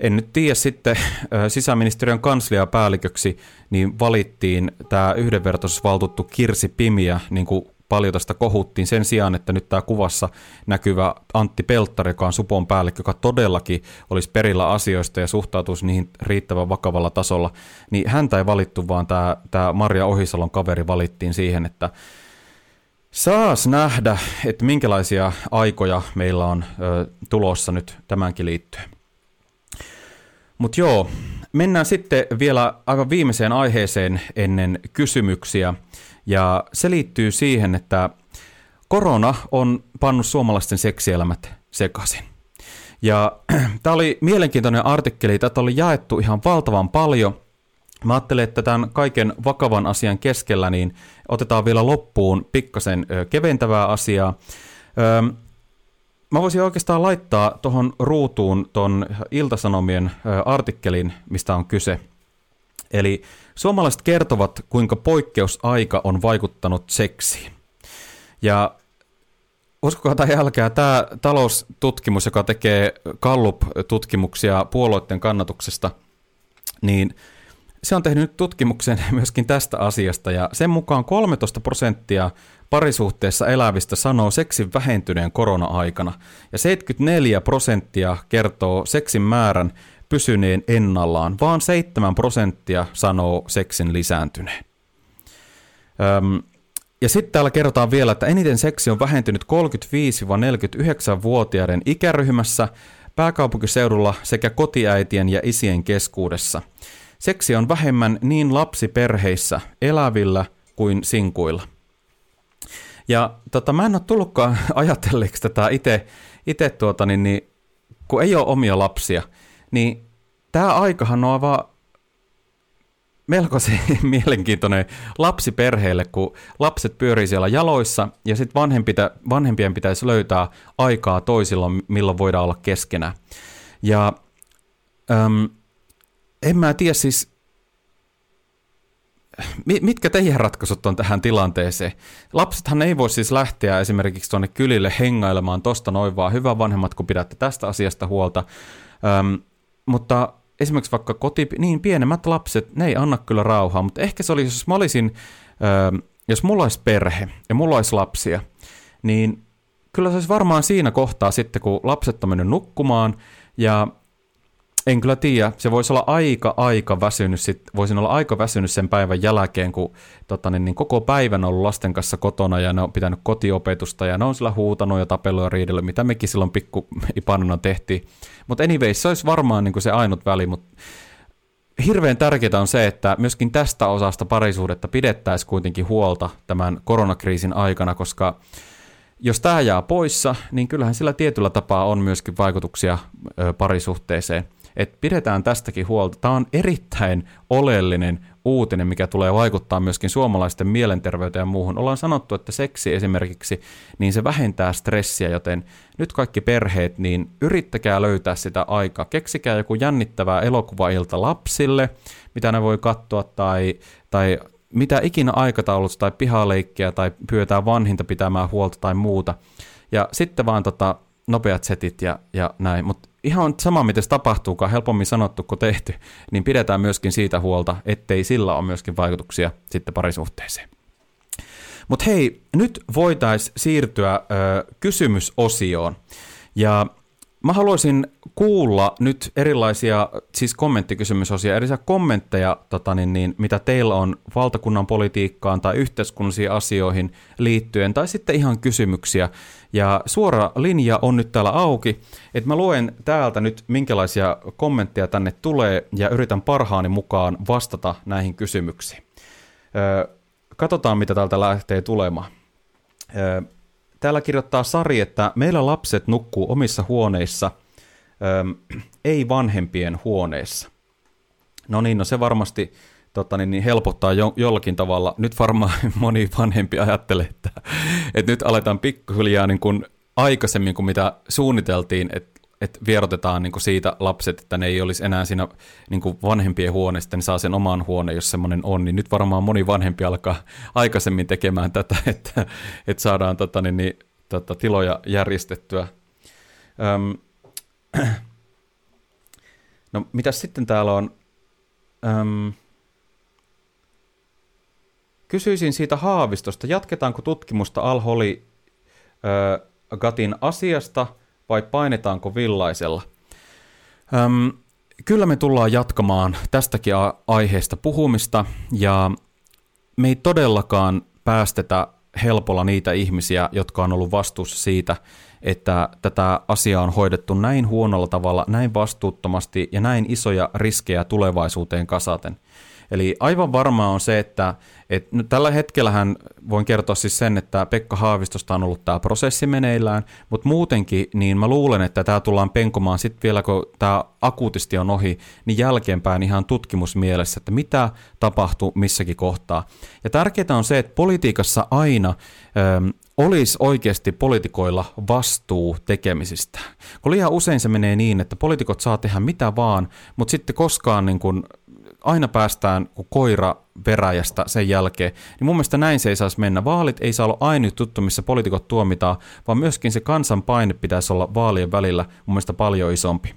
en nyt tiedä sitten sisäministeriön kansliapäälliköksi, niin valittiin tämä yhdenvertaisuusvaltuuttu Kirsi Pimiä, niin kuin paljon tästä kohuttiin sen sijaan, että nyt tämä kuvassa näkyvä Antti Pelttari, joka on Supon päällikkö, joka todellakin olisi perillä asioista ja suhtautuisi niihin riittävän vakavalla tasolla, niin häntä ei valittu, vaan tämä, tämä Maria Ohisalon kaveri valittiin siihen, että Saas nähdä, että minkälaisia aikoja meillä on ö, tulossa nyt tämänkin liittyen. Mutta joo, mennään sitten vielä aivan viimeiseen aiheeseen ennen kysymyksiä. Ja se liittyy siihen, että korona on pannut suomalaisten seksielämät sekaisin. Ja tämä oli mielenkiintoinen artikkeli, tätä oli jaettu ihan valtavan paljon. Mä ajattelin, että tämän kaiken vakavan asian keskellä niin otetaan vielä loppuun pikkasen keventävää asiaa. Mä voisin oikeastaan laittaa tuohon ruutuun ton Iltasanomien artikkelin, mistä on kyse. Eli suomalaiset kertovat, kuinka poikkeusaika on vaikuttanut seksiin. Ja uskokaa tai älkää, tämä taloustutkimus, joka tekee Gallup-tutkimuksia puolueiden kannatuksesta, niin se on tehnyt tutkimuksen myöskin tästä asiasta, ja sen mukaan 13 prosenttia parisuhteessa elävistä sanoo seksin vähentyneen korona-aikana, ja 74 prosenttia kertoo seksin määrän pysyneen ennallaan, vaan 7 prosenttia sanoo seksin lisääntyneen. Öm, ja sitten täällä kerrotaan vielä, että eniten seksi on vähentynyt 35-49-vuotiaiden ikäryhmässä, pääkaupunkiseudulla sekä kotiäitien ja isien keskuudessa. Seksi on vähemmän niin lapsiperheissä, elävillä kuin sinkuilla. Ja tota, mä en ole tullutkaan ajatelleeksi tätä itse, tuota, niin, niin, kun ei ole omia lapsia, niin tämä aikahan on aivan melko se mielenkiintoinen lapsiperheelle, kun lapset pyörii siellä jaloissa ja sitten vanhempien pitäisi löytää aikaa toisilla, milloin voidaan olla keskenään. Ja äm, en mä tiedä siis, mitkä teidän ratkaisut on tähän tilanteeseen? Lapsethan ei voi siis lähteä esimerkiksi tuonne kylille hengailemaan tosta noin vaan. Hyvä vanhemmat, kun pidätte tästä asiasta huolta. Öm, mutta esimerkiksi vaikka koti, niin pienemmät lapset, ne ei anna kyllä rauhaa, mutta ehkä se olisi, jos mä olisin, öö, jos mulla olisi perhe ja mulla olisi lapsia, niin kyllä se olisi varmaan siinä kohtaa sitten, kun lapset on mennyt nukkumaan ja en kyllä tiedä, se voisi olla aika, aika väsynyt, sit, voisin olla aika väsynyt sen päivän jälkeen, kun tota, niin, niin koko päivän on ollut lasten kanssa kotona ja ne on pitänyt kotiopetusta ja ne on sillä huutanut ja tapellut ja riidellyt, mitä mekin silloin pikku ipanuna tehtiin. Mutta anyway, se olisi varmaan niin kuin se ainut väli, mutta hirveän tärkeää on se, että myöskin tästä osasta parisuudetta pidettäisiin kuitenkin huolta tämän koronakriisin aikana, koska jos tämä jää poissa, niin kyllähän sillä tietyllä tapaa on myöskin vaikutuksia parisuhteeseen – että pidetään tästäkin huolta. Tämä on erittäin oleellinen uutinen, mikä tulee vaikuttaa myöskin suomalaisten mielenterveyteen ja muuhun. Ollaan sanottu, että seksi esimerkiksi, niin se vähentää stressiä, joten nyt kaikki perheet, niin yrittäkää löytää sitä aikaa. Keksikää joku jännittävää elokuvailta lapsille, mitä ne voi katsoa, tai, tai mitä ikinä aikataulussa tai pihaleikkiä tai pyötää vanhinta pitämään huolta tai muuta. Ja sitten vaan tota, nopeat setit ja, ja näin. Mutta ihan sama, miten se tapahtuukaan, helpommin sanottu kuin tehty, niin pidetään myöskin siitä huolta, ettei sillä ole myöskin vaikutuksia sitten parisuhteeseen. Mutta hei, nyt voitaisiin siirtyä ö, kysymysosioon. Ja Mä haluaisin kuulla nyt erilaisia, siis kommenttikysymysosia, erilaisia kommentteja, tota niin, niin, mitä teillä on valtakunnan politiikkaan tai yhteiskunnallisiin asioihin liittyen, tai sitten ihan kysymyksiä. Ja suora linja on nyt täällä auki, että mä luen täältä nyt, minkälaisia kommentteja tänne tulee, ja yritän parhaani mukaan vastata näihin kysymyksiin. Katsotaan, mitä täältä lähtee tulemaan. Täällä kirjoittaa Sari, että meillä lapset nukkuu omissa huoneissa, ei vanhempien huoneessa. No niin, no se varmasti tota, niin, niin helpottaa jo, jollakin tavalla. Nyt varmaan moni vanhempi ajattelee, että, että nyt aletaan pikkuhiljaa niin kuin aikaisemmin kuin mitä suunniteltiin, että että vierotetaan niin siitä lapset, että ne ei olisi enää siinä niin vanhempien huoneesta, niin saa sen oman huoneen, jos semmoinen on, niin nyt varmaan moni vanhempi alkaa aikaisemmin tekemään tätä, että, että saadaan tota, niin, niin, tota, tiloja järjestettyä. Öm, no, mitä sitten täällä on? Öm, kysyisin siitä haavistosta. Jatketaanko tutkimusta Al-Holi Gatin asiasta vai painetaanko villaisella? Öm, kyllä me tullaan jatkamaan tästäkin aiheesta puhumista ja me ei todellakaan päästetä helpolla niitä ihmisiä, jotka on ollut vastuussa siitä, että tätä asiaa on hoidettu näin huonolla tavalla, näin vastuuttomasti ja näin isoja riskejä tulevaisuuteen kasaten. Eli aivan varmaa on se, että et nyt tällä hetkellähän voin kertoa siis sen, että Pekka Haavistosta on ollut tämä prosessi meneillään, mutta muutenkin niin mä luulen, että tämä tullaan penkomaan sitten vielä, kun tämä akuutisti on ohi, niin jälkeenpäin ihan tutkimusmielessä, että mitä tapahtuu missäkin kohtaa. Ja tärkeää on se, että politiikassa aina ö, olisi oikeasti poliitikoilla vastuu tekemisistä. Kun liian usein se menee niin, että poliitikot saa tehdä mitä vaan, mutta sitten koskaan niin kun aina päästään kuin koira veräjästä sen jälkeen, niin mun mielestä näin se ei saisi mennä. Vaalit ei saa olla ainut juttu, missä poliitikot tuomitaan, vaan myöskin se kansan paine pitäisi olla vaalien välillä mun mielestä paljon isompi.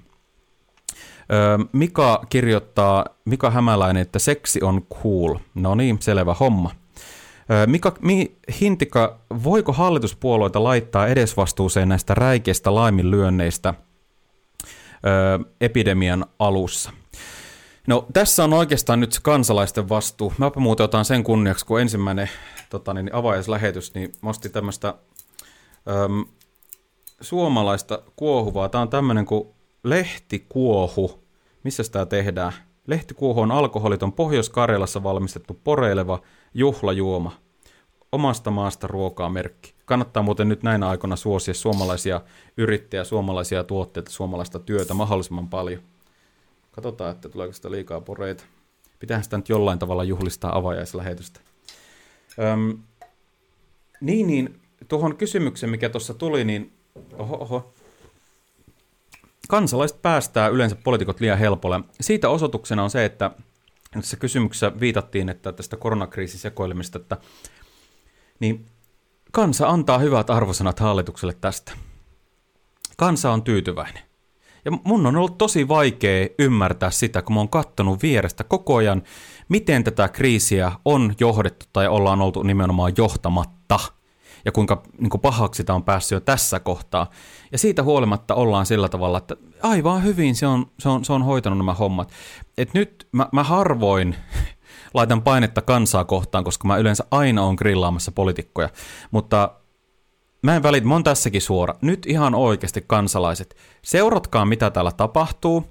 Mika kirjoittaa, Mika Hämäläinen, että seksi on cool. No niin, selvä homma. Mika mi, Hintika, voiko hallituspuolueita laittaa edesvastuuseen näistä räikeistä laiminlyönneistä ö, epidemian alussa? No tässä on oikeastaan nyt se kansalaisten vastuu. Mä muuten otan sen kunniaksi, kun ensimmäinen tota, niin, avajaislähetys, niin mä ostin tämmöistä äm, suomalaista kuohuvaa. Tämä on tämmöinen kuin lehtikuohu. Missä tämä tehdään? Lehtikuohu on alkoholiton Pohjois-Karjalassa valmistettu poreileva juhlajuoma. Omasta maasta ruokaa merkki. Kannattaa muuten nyt näinä aikoina suosia suomalaisia yrittäjiä, suomalaisia tuotteita, suomalaista työtä mahdollisimman paljon. Katsotaan, että tuleeko sitä liikaa poreita. Pitäähän sitä nyt jollain tavalla juhlistaa avajaislähetystä. Öm, niin, niin, tuohon kysymykseen, mikä tuossa tuli, niin oho, oho. Kansalaiset päästää yleensä poliitikot liian helpolle. Siitä osoituksena on se, että tässä kysymyksessä viitattiin, että tästä koronakriisin sekoilemista, että niin kansa antaa hyvät arvosanat hallitukselle tästä. Kansa on tyytyväinen. Ja mun on ollut tosi vaikea ymmärtää sitä, kun mä oon kattonut vierestä koko ajan, miten tätä kriisiä on johdettu tai ollaan oltu nimenomaan johtamatta. Ja kuinka niin kuin pahaksi sitä on päässyt jo tässä kohtaa. Ja siitä huolimatta ollaan sillä tavalla, että aivan hyvin se on, se on, se on hoitanut nämä hommat. Et nyt mä, mä harvoin laitan painetta kansaa kohtaan, koska mä yleensä aina on grillaamassa poliitikkoja. Mutta mä en välitä, mä oon tässäkin suora. Nyt ihan oikeasti kansalaiset, seuratkaa mitä täällä tapahtuu,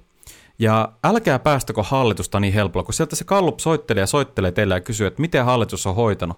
ja älkää päästäkö hallitusta niin helpolla, kun sieltä se kallup soittelee ja soittelee teille ja kysyy, että miten hallitus on hoitanut.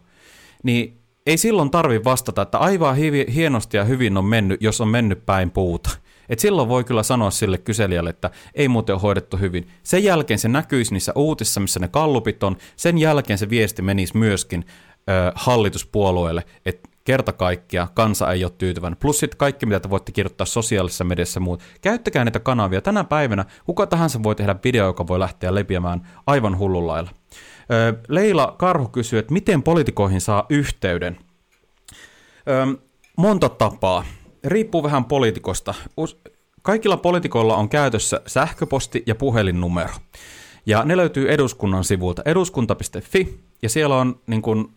Niin ei silloin tarvi vastata, että aivan hienosti ja hyvin on mennyt, jos on mennyt päin puuta. Et silloin voi kyllä sanoa sille kyselijälle, että ei muuten ole hoidettu hyvin. Sen jälkeen se näkyisi niissä uutissa, missä ne kallupit on. Sen jälkeen se viesti menisi myöskin ö, hallituspuolueelle, että kerta kaikkia kansa ei ole tyytyväinen. Plus sitten kaikki, mitä te voitte kirjoittaa sosiaalisessa mediassa muut. Käyttäkää näitä kanavia. Tänä päivänä kuka tahansa voi tehdä video, joka voi lähteä leviämään aivan hullullailla. Leila Karhu kysyy, että miten poliitikoihin saa yhteyden? Monta tapaa. Riippuu vähän poliitikosta. Kaikilla poliitikoilla on käytössä sähköposti ja puhelinnumero. Ja ne löytyy eduskunnan sivulta eduskunta.fi, ja siellä on niin kuin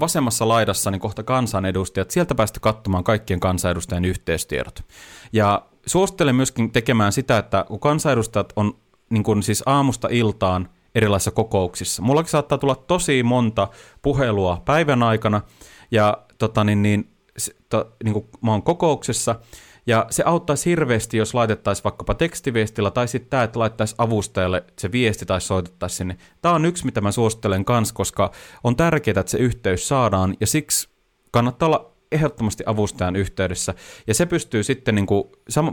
vasemmassa laidassa niin kohta kansanedustajat, sieltä päästä katsomaan kaikkien kansanedustajien yhteistiedot. Ja suosittelen myöskin tekemään sitä, että kun kansanedustajat on niin kuin siis aamusta iltaan erilaisissa kokouksissa. Mullakin saattaa tulla tosi monta puhelua päivän aikana, ja tota, niin, niin, to, niin kuin mä oon kokouksessa, ja se auttaisi hirveästi, jos laitettaisiin vaikkapa tekstiviestillä tai sitten tämä, että laittaisi avustajalle se viesti tai soitettaisiin sinne. Tämä on yksi, mitä mä suosittelen kans, koska on tärkeää, että se yhteys saadaan ja siksi kannattaa olla ehdottomasti avustajan yhteydessä. Ja se pystyy sitten, niin kuin,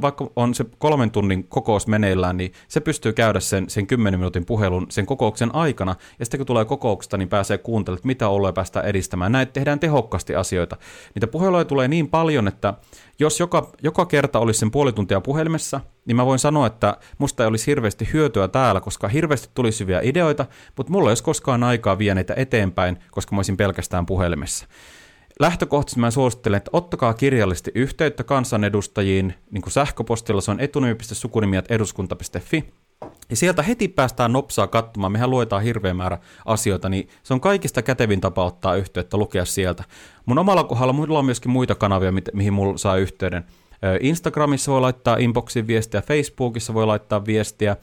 vaikka on se kolmen tunnin kokous meneillään, niin se pystyy käydä sen, sen kymmenen minuutin puhelun sen kokouksen aikana. Ja sitten kun tulee kokouksesta, niin pääsee kuuntelemaan, mitä oloja päästään edistämään. Näin tehdään tehokkaasti asioita. Niitä puheluja tulee niin paljon, että jos joka, joka kerta olisi sen puoli tuntia puhelimessa, niin mä voin sanoa, että musta ei olisi hirveästi hyötyä täällä, koska hirveästi tulisi hyviä ideoita, mutta mulla ei olisi koskaan aikaa vie eteenpäin, koska mä olisin pelkästään puhelimessa. Lähtökohtaisesti mä suosittelen, että ottakaa kirjallisesti yhteyttä kansanedustajiin, niin kuin sähköpostilla se on etunimi.sukunimiat.eduskunta.fi. Ja sieltä heti päästään nopsaa katsomaan, mehän luetaan hirveä määrä asioita, niin se on kaikista kätevin tapa ottaa yhteyttä, lukea sieltä. Mun omalla kohdalla mulla on myöskin muita kanavia, mihin mulla saa yhteyden. Instagramissa voi laittaa inboxin viestiä, Facebookissa voi laittaa viestiä,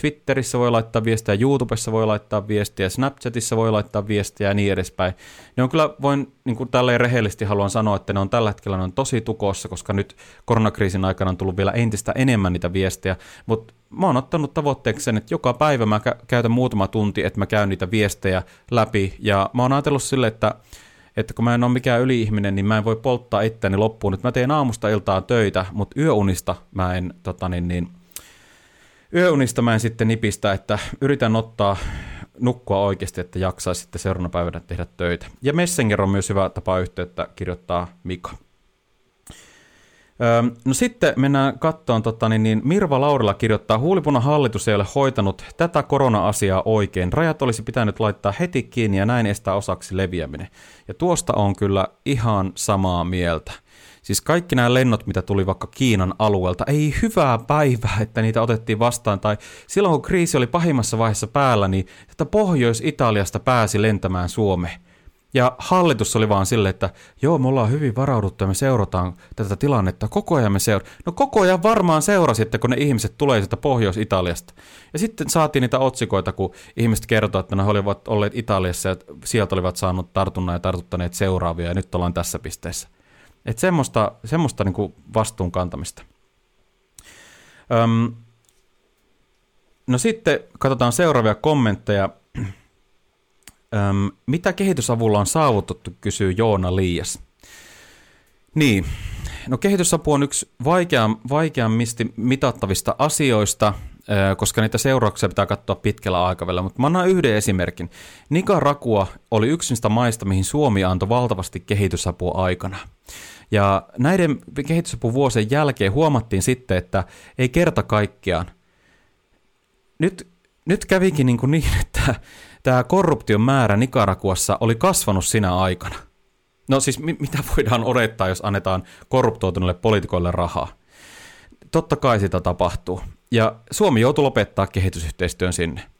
Twitterissä voi laittaa viestiä, YouTubessa voi laittaa viestiä, Snapchatissa voi laittaa viestiä ja niin edespäin. Ne on kyllä, voin niin kuin tälleen rehellisesti haluan sanoa, että ne on tällä hetkellä ne on tosi tukossa, koska nyt koronakriisin aikana on tullut vielä entistä enemmän niitä viestejä, mutta mä oon ottanut tavoitteeksi sen, että joka päivä mä käytän muutama tunti, että mä käyn niitä viestejä läpi, ja mä oon ajatellut sille, että että kun mä en ole mikään yli-ihminen, niin mä en voi polttaa itseäni loppuun. Nyt mä teen aamusta iltaan töitä, mutta yöunista mä en tota niin, niin, yöunista mä en sitten nipistä, että yritän ottaa nukkua oikeasti, että jaksaa sitten seuraavana päivänä tehdä töitä. Ja Messenger on myös hyvä tapa yhteyttä kirjoittaa Mika. Öö, no sitten mennään kattoon, tota, niin, niin Mirva Laurila kirjoittaa, huulipuna hallitus ei ole hoitanut tätä korona-asiaa oikein. Rajat olisi pitänyt laittaa heti kiinni ja näin estää osaksi leviäminen. Ja tuosta on kyllä ihan samaa mieltä. Siis kaikki nämä lennot, mitä tuli vaikka Kiinan alueelta, ei hyvää päivää, että niitä otettiin vastaan. Tai silloin, kun kriisi oli pahimmassa vaiheessa päällä, niin että Pohjois-Italiasta pääsi lentämään Suomeen. Ja hallitus oli vaan silleen, että joo, me ollaan hyvin varauduttu ja me seurataan tätä tilannetta. Koko ajan me seurataan. No koko ajan varmaan seurasitte, kun ne ihmiset tulee sieltä Pohjois-Italiasta. Ja sitten saatiin niitä otsikoita, kun ihmiset kertovat, että ne olivat olleet Italiassa ja sieltä olivat saanut tartunnan ja tartuttaneet seuraavia ja nyt ollaan tässä pisteessä. Että semmoista, semmoista niin kuin vastuun kantamista. Öm, no sitten katsotaan seuraavia kommentteja. Öm, mitä kehitysavulla on saavutettu, kysyy Joona Liias. Niin, no kehitysapu on yksi vaikeam, vaikeammisti mitattavista asioista, koska niitä seurauksia pitää katsoa pitkällä aikavälillä. Mutta mä annan yhden esimerkin. Nicaragua oli yksi niistä maista, mihin Suomi antoi valtavasti kehitysapua aikana. Ja näiden kehitysapuvuosien jälkeen huomattiin sitten, että ei kerta kaikkiaan. Nyt, nyt kävikin niin, kuin niin että tämä korruption määrä Nicaraguassa oli kasvanut sinä aikana. No siis mi- mitä voidaan odottaa, jos annetaan korruptoituneille poliitikoille rahaa? Totta kai sitä tapahtuu. Ja Suomi joutui lopettaa kehitysyhteistyön sinne.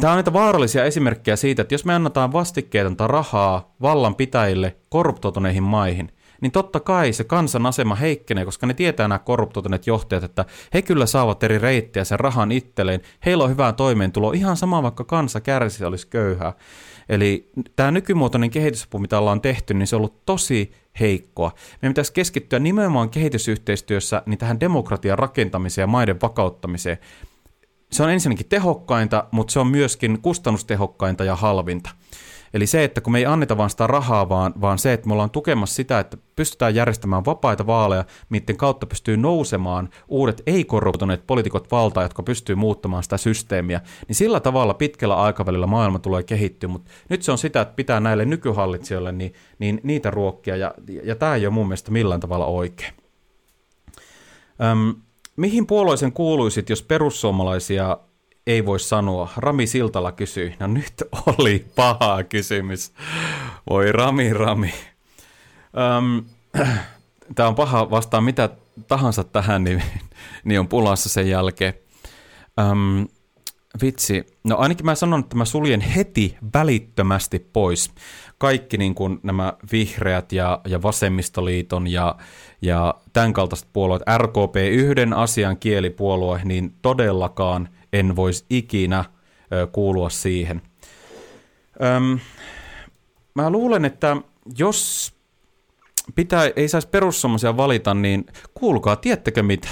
Tämä on niitä vaarallisia esimerkkejä siitä, että jos me annetaan vastikkeetonta rahaa vallanpitäjille korruptoituneihin maihin, niin totta kai se kansan asema heikkenee, koska ne tietää nämä korruptoituneet johtajat, että he kyllä saavat eri reittiä sen rahan itselleen, heillä on hyvää toimeentulo, ihan sama vaikka kansa kärsi olisi köyhää. Eli tämä nykymuotoinen kehitysapu, mitä ollaan tehty, niin se on ollut tosi heikkoa. Meidän pitäisi keskittyä nimenomaan kehitysyhteistyössä niin tähän demokratian rakentamiseen ja maiden vakauttamiseen se on ensinnäkin tehokkainta, mutta se on myöskin kustannustehokkainta ja halvinta. Eli se, että kun me ei anneta vaan sitä rahaa, vaan, vaan se, että me ollaan tukemassa sitä, että pystytään järjestämään vapaita vaaleja, miten kautta pystyy nousemaan uudet ei-korruptoneet poliitikot valtaa, jotka pystyy muuttamaan sitä systeemiä, niin sillä tavalla pitkällä aikavälillä maailma tulee kehittyä, mutta nyt se on sitä, että pitää näille nykyhallitsijoille niin, niin niitä ruokkia, ja, ja tämä ei ole mun mielestä millään tavalla oikein. Öm, Mihin puolueeseen kuuluisit, jos perussuomalaisia ei voi sanoa? Rami Siltala kysyi. No nyt oli paha kysymys. Voi Rami, Rami. Öm, Tämä on paha vastaa mitä tahansa tähän, niin, niin on pulassa sen jälkeen. Öm, vitsi. No ainakin mä sanon, että mä suljen heti välittömästi pois kaikki niin kuin nämä vihreät ja, ja vasemmistoliiton ja, ja tämän kaltaiset puolueet, RKP yhden asian kielipuolue, niin todellakaan en voisi ikinä ö, kuulua siihen. Öm, mä luulen, että jos pitää, ei saisi perussuomalaisia valita, niin kuulkaa, tiettekö mitä?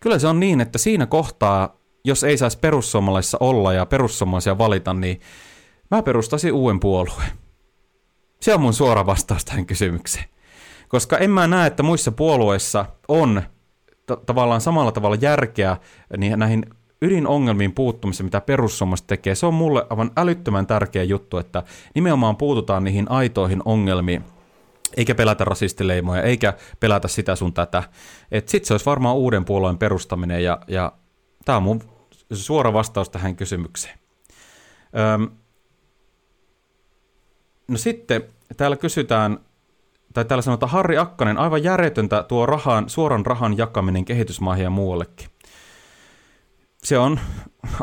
Kyllä se on niin, että siinä kohtaa, jos ei saisi perussuomalaisissa olla ja perussuomalaisia valita, niin mä perustaisin uuden puolueen. Se on mun suora vastaus tähän kysymykseen. Koska en mä näe, että muissa puolueissa on t- tavallaan samalla tavalla järkeä niin näihin ydinongelmiin puuttumiseen, mitä perussuomalaiset tekee. Se on mulle aivan älyttömän tärkeä juttu, että nimenomaan puututaan niihin aitoihin ongelmiin, eikä pelätä rasistileimoja, eikä pelätä sitä sun tätä. Sitten se olisi varmaan uuden puolueen perustaminen, ja, ja tämä on mun suora vastaus tähän kysymykseen. Öm, no sitten täällä kysytään, tai täällä sanotaan Harri Akkanen, aivan järjetöntä tuo rahan, suoran rahan jakaminen kehitysmaihin ja muuallekin. Se on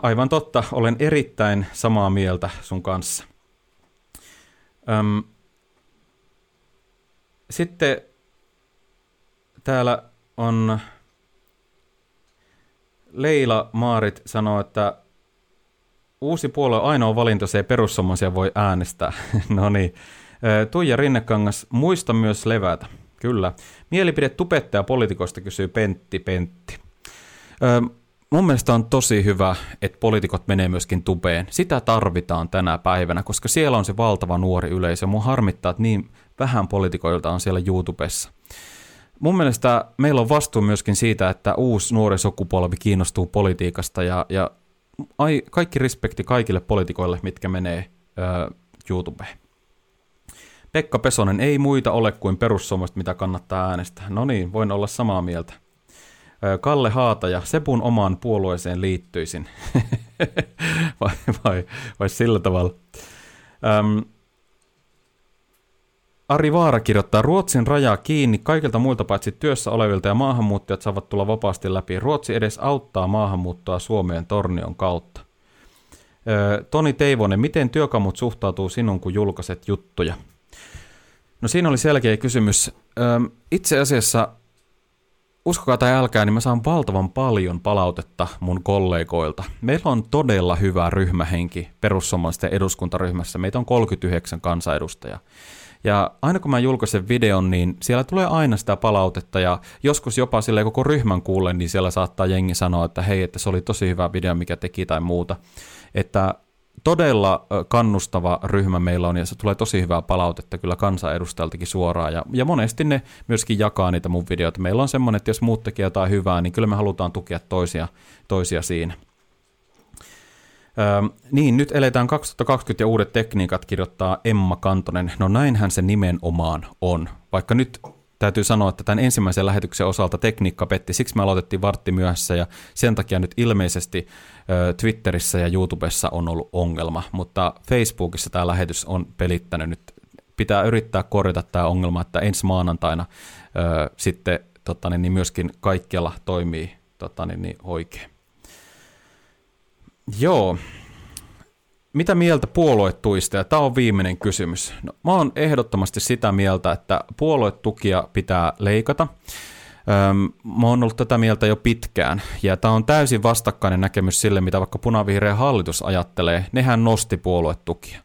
aivan totta, olen erittäin samaa mieltä sun kanssa. Öm, sitten täällä on Leila Maarit sanoo, että uusi puolue ainoa valinta, se ei perussuomaisia voi äänestää. no niin. Tuija Rinnekangas, muista myös levätä. Kyllä. Mielipide tupettaja poliitikoista kysyy Pentti Pentti. Ö, mun mielestä on tosi hyvä, että poliitikot menee myöskin tupeen. Sitä tarvitaan tänä päivänä, koska siellä on se valtava nuori yleisö. Mun harmittaa, että niin vähän poliitikoilta on siellä YouTubessa. Mun mielestä meillä on vastuu myöskin siitä, että uusi nuori sukupolvi kiinnostuu politiikasta ja, ja ai, kaikki respekti kaikille poliitikoille, mitkä menee ö, YouTubeen. Pekka Pesonen, ei muita ole kuin perussuomalaiset, mitä kannattaa äänestää. No niin, voin olla samaa mieltä. Kalle Haataja, Sepun omaan puolueeseen liittyisin. vai, vai, vai sillä tavalla. Öm, Ari Vaara kirjoittaa, Ruotsin rajaa kiinni kaikilta muilta paitsi työssä olevilta ja maahanmuuttajat saavat tulla vapaasti läpi. Ruotsi edes auttaa maahanmuuttoa Suomeen Tornion kautta. Öö, Toni Teivonen, miten työkamut suhtautuu sinun, kun julkaiset juttuja? No siinä oli selkeä kysymys. Öö, itse asiassa, uskokaa tai älkää, niin mä saan valtavan paljon palautetta mun kollegoilta. Meillä on todella hyvä ryhmähenki perussuomalaisten eduskuntaryhmässä. Meitä on 39 kansanedustajaa. Ja aina kun mä julkaisen videon, niin siellä tulee aina sitä palautetta ja joskus jopa sille koko ryhmän kuulen, niin siellä saattaa jengi sanoa, että hei, että se oli tosi hyvä video, mikä teki tai muuta. Että todella kannustava ryhmä meillä on ja se tulee tosi hyvää palautetta kyllä kansanedustajaltakin suoraan ja, ja monesti ne myöskin jakaa niitä mun videoita. Meillä on semmoinen, että jos muut tekee jotain hyvää, niin kyllä me halutaan tukea toisia, toisia siinä. Öö, niin, nyt eletään 2020 ja uudet tekniikat, kirjoittaa Emma Kantonen. No näinhän se nimenomaan on. Vaikka nyt täytyy sanoa, että tämän ensimmäisen lähetyksen osalta tekniikka petti, siksi me aloitettiin vartti myöhässä ja sen takia nyt ilmeisesti ö, Twitterissä ja YouTubessa on ollut ongelma, mutta Facebookissa tämä lähetys on pelittänyt nyt. Pitää yrittää korjata tämä ongelma, että ensi maanantaina ö, sitten totta, niin, niin myöskin kaikkialla toimii totta, niin, niin oikein. Joo. Mitä mieltä puoluetuista? Ja tämä on viimeinen kysymys. No, mä oon ehdottomasti sitä mieltä, että puoluetukia pitää leikata. Mä oon ollut tätä mieltä jo pitkään, ja tämä on täysin vastakkainen näkemys sille, mitä vaikka punavihreä hallitus ajattelee. Nehän nosti puoluetukia.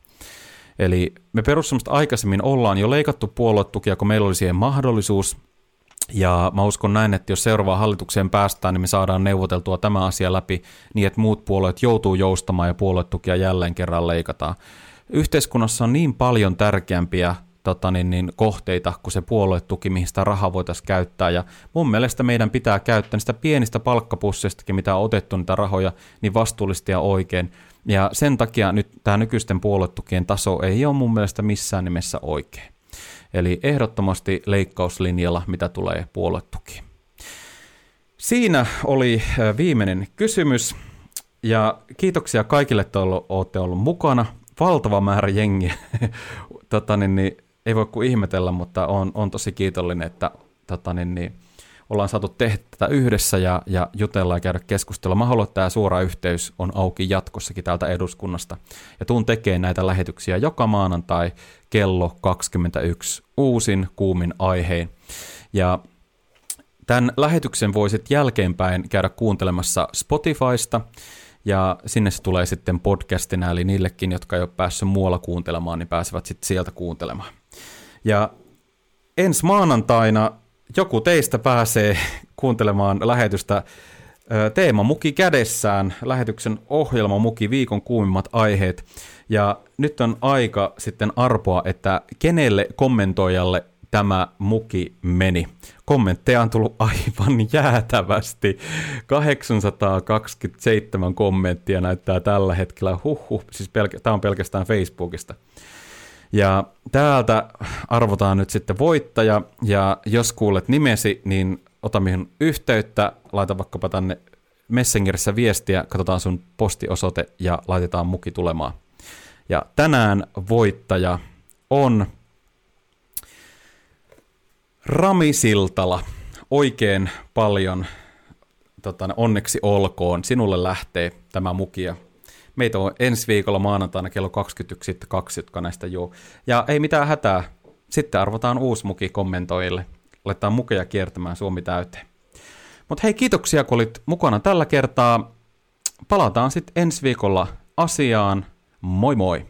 Eli me perussuomasta aikaisemmin ollaan jo leikattu puoluetukia, kun meillä oli siihen mahdollisuus, ja mä uskon näin, että jos seuraavaan hallitukseen päästään, niin me saadaan neuvoteltua tämä asia läpi niin, että muut puolueet joutuu joustamaan ja puoluetukia jälleen kerran leikataan. Yhteiskunnassa on niin paljon tärkeämpiä tota niin, niin, kohteita kuin se puoluetuki, mihin sitä rahaa voitaisiin käyttää. Ja mun mielestä meidän pitää käyttää niistä pienistä palkkapusseistakin, mitä on otettu niitä rahoja, niin vastuullisesti ja oikein. Ja sen takia nyt tämä nykyisten puoluetukien taso ei ole mun mielestä missään nimessä oikein. Eli ehdottomasti leikkauslinjalla, mitä tulee puoluetukiin. Siinä oli viimeinen kysymys. Ja kiitoksia kaikille, että olette ollut mukana. Valtava määrä jengiä. tota, niin, niin, ei voi kuin ihmetellä, mutta on, on tosi kiitollinen, että tota, niin, niin, ollaan saatu tehdä tätä yhdessä ja, ja jutella ja käydä keskustelua. Mä haluan, että tämä suora yhteys on auki jatkossakin täältä eduskunnasta. Ja tuun tekemään näitä lähetyksiä joka maanantai kello 21 uusin kuumin aihein. Ja tämän lähetyksen voisit jälkeenpäin käydä kuuntelemassa Spotifysta, ja sinne se tulee sitten podcastina, eli niillekin, jotka ei ole päässyt muualla kuuntelemaan, niin pääsevät sitten sieltä kuuntelemaan. Ja ensi maanantaina joku teistä pääsee kuuntelemaan lähetystä teema muki kädessään, lähetyksen ohjelma muki viikon kuumimmat aiheet. Ja nyt on aika sitten arpoa, että kenelle kommentoijalle tämä muki meni. Kommentteja on tullut aivan jäätävästi. 827 kommenttia näyttää tällä hetkellä. Huhhuh, siis pelkä, tämä on pelkästään Facebookista. Ja täältä arvotaan nyt sitten voittaja, ja jos kuulet nimesi, niin ota mihin yhteyttä, laita vaikkapa tänne Messengerissä viestiä, katsotaan sun postiosoite ja laitetaan muki tulemaan. Ja tänään voittaja on Rami Siltala. Oikein paljon tota, onneksi olkoon. Sinulle lähtee tämä mukia. Meitä on ensi viikolla maanantaina kello 21 sitten kaksi, jotka näistä juo. Ja ei mitään hätää. Sitten arvotaan uusi muki kommentoille. Laitetaan mukeja kiertämään Suomi täyteen. Mutta hei, kiitoksia kun olit mukana tällä kertaa. Palataan sitten ensi viikolla asiaan. Moi moi!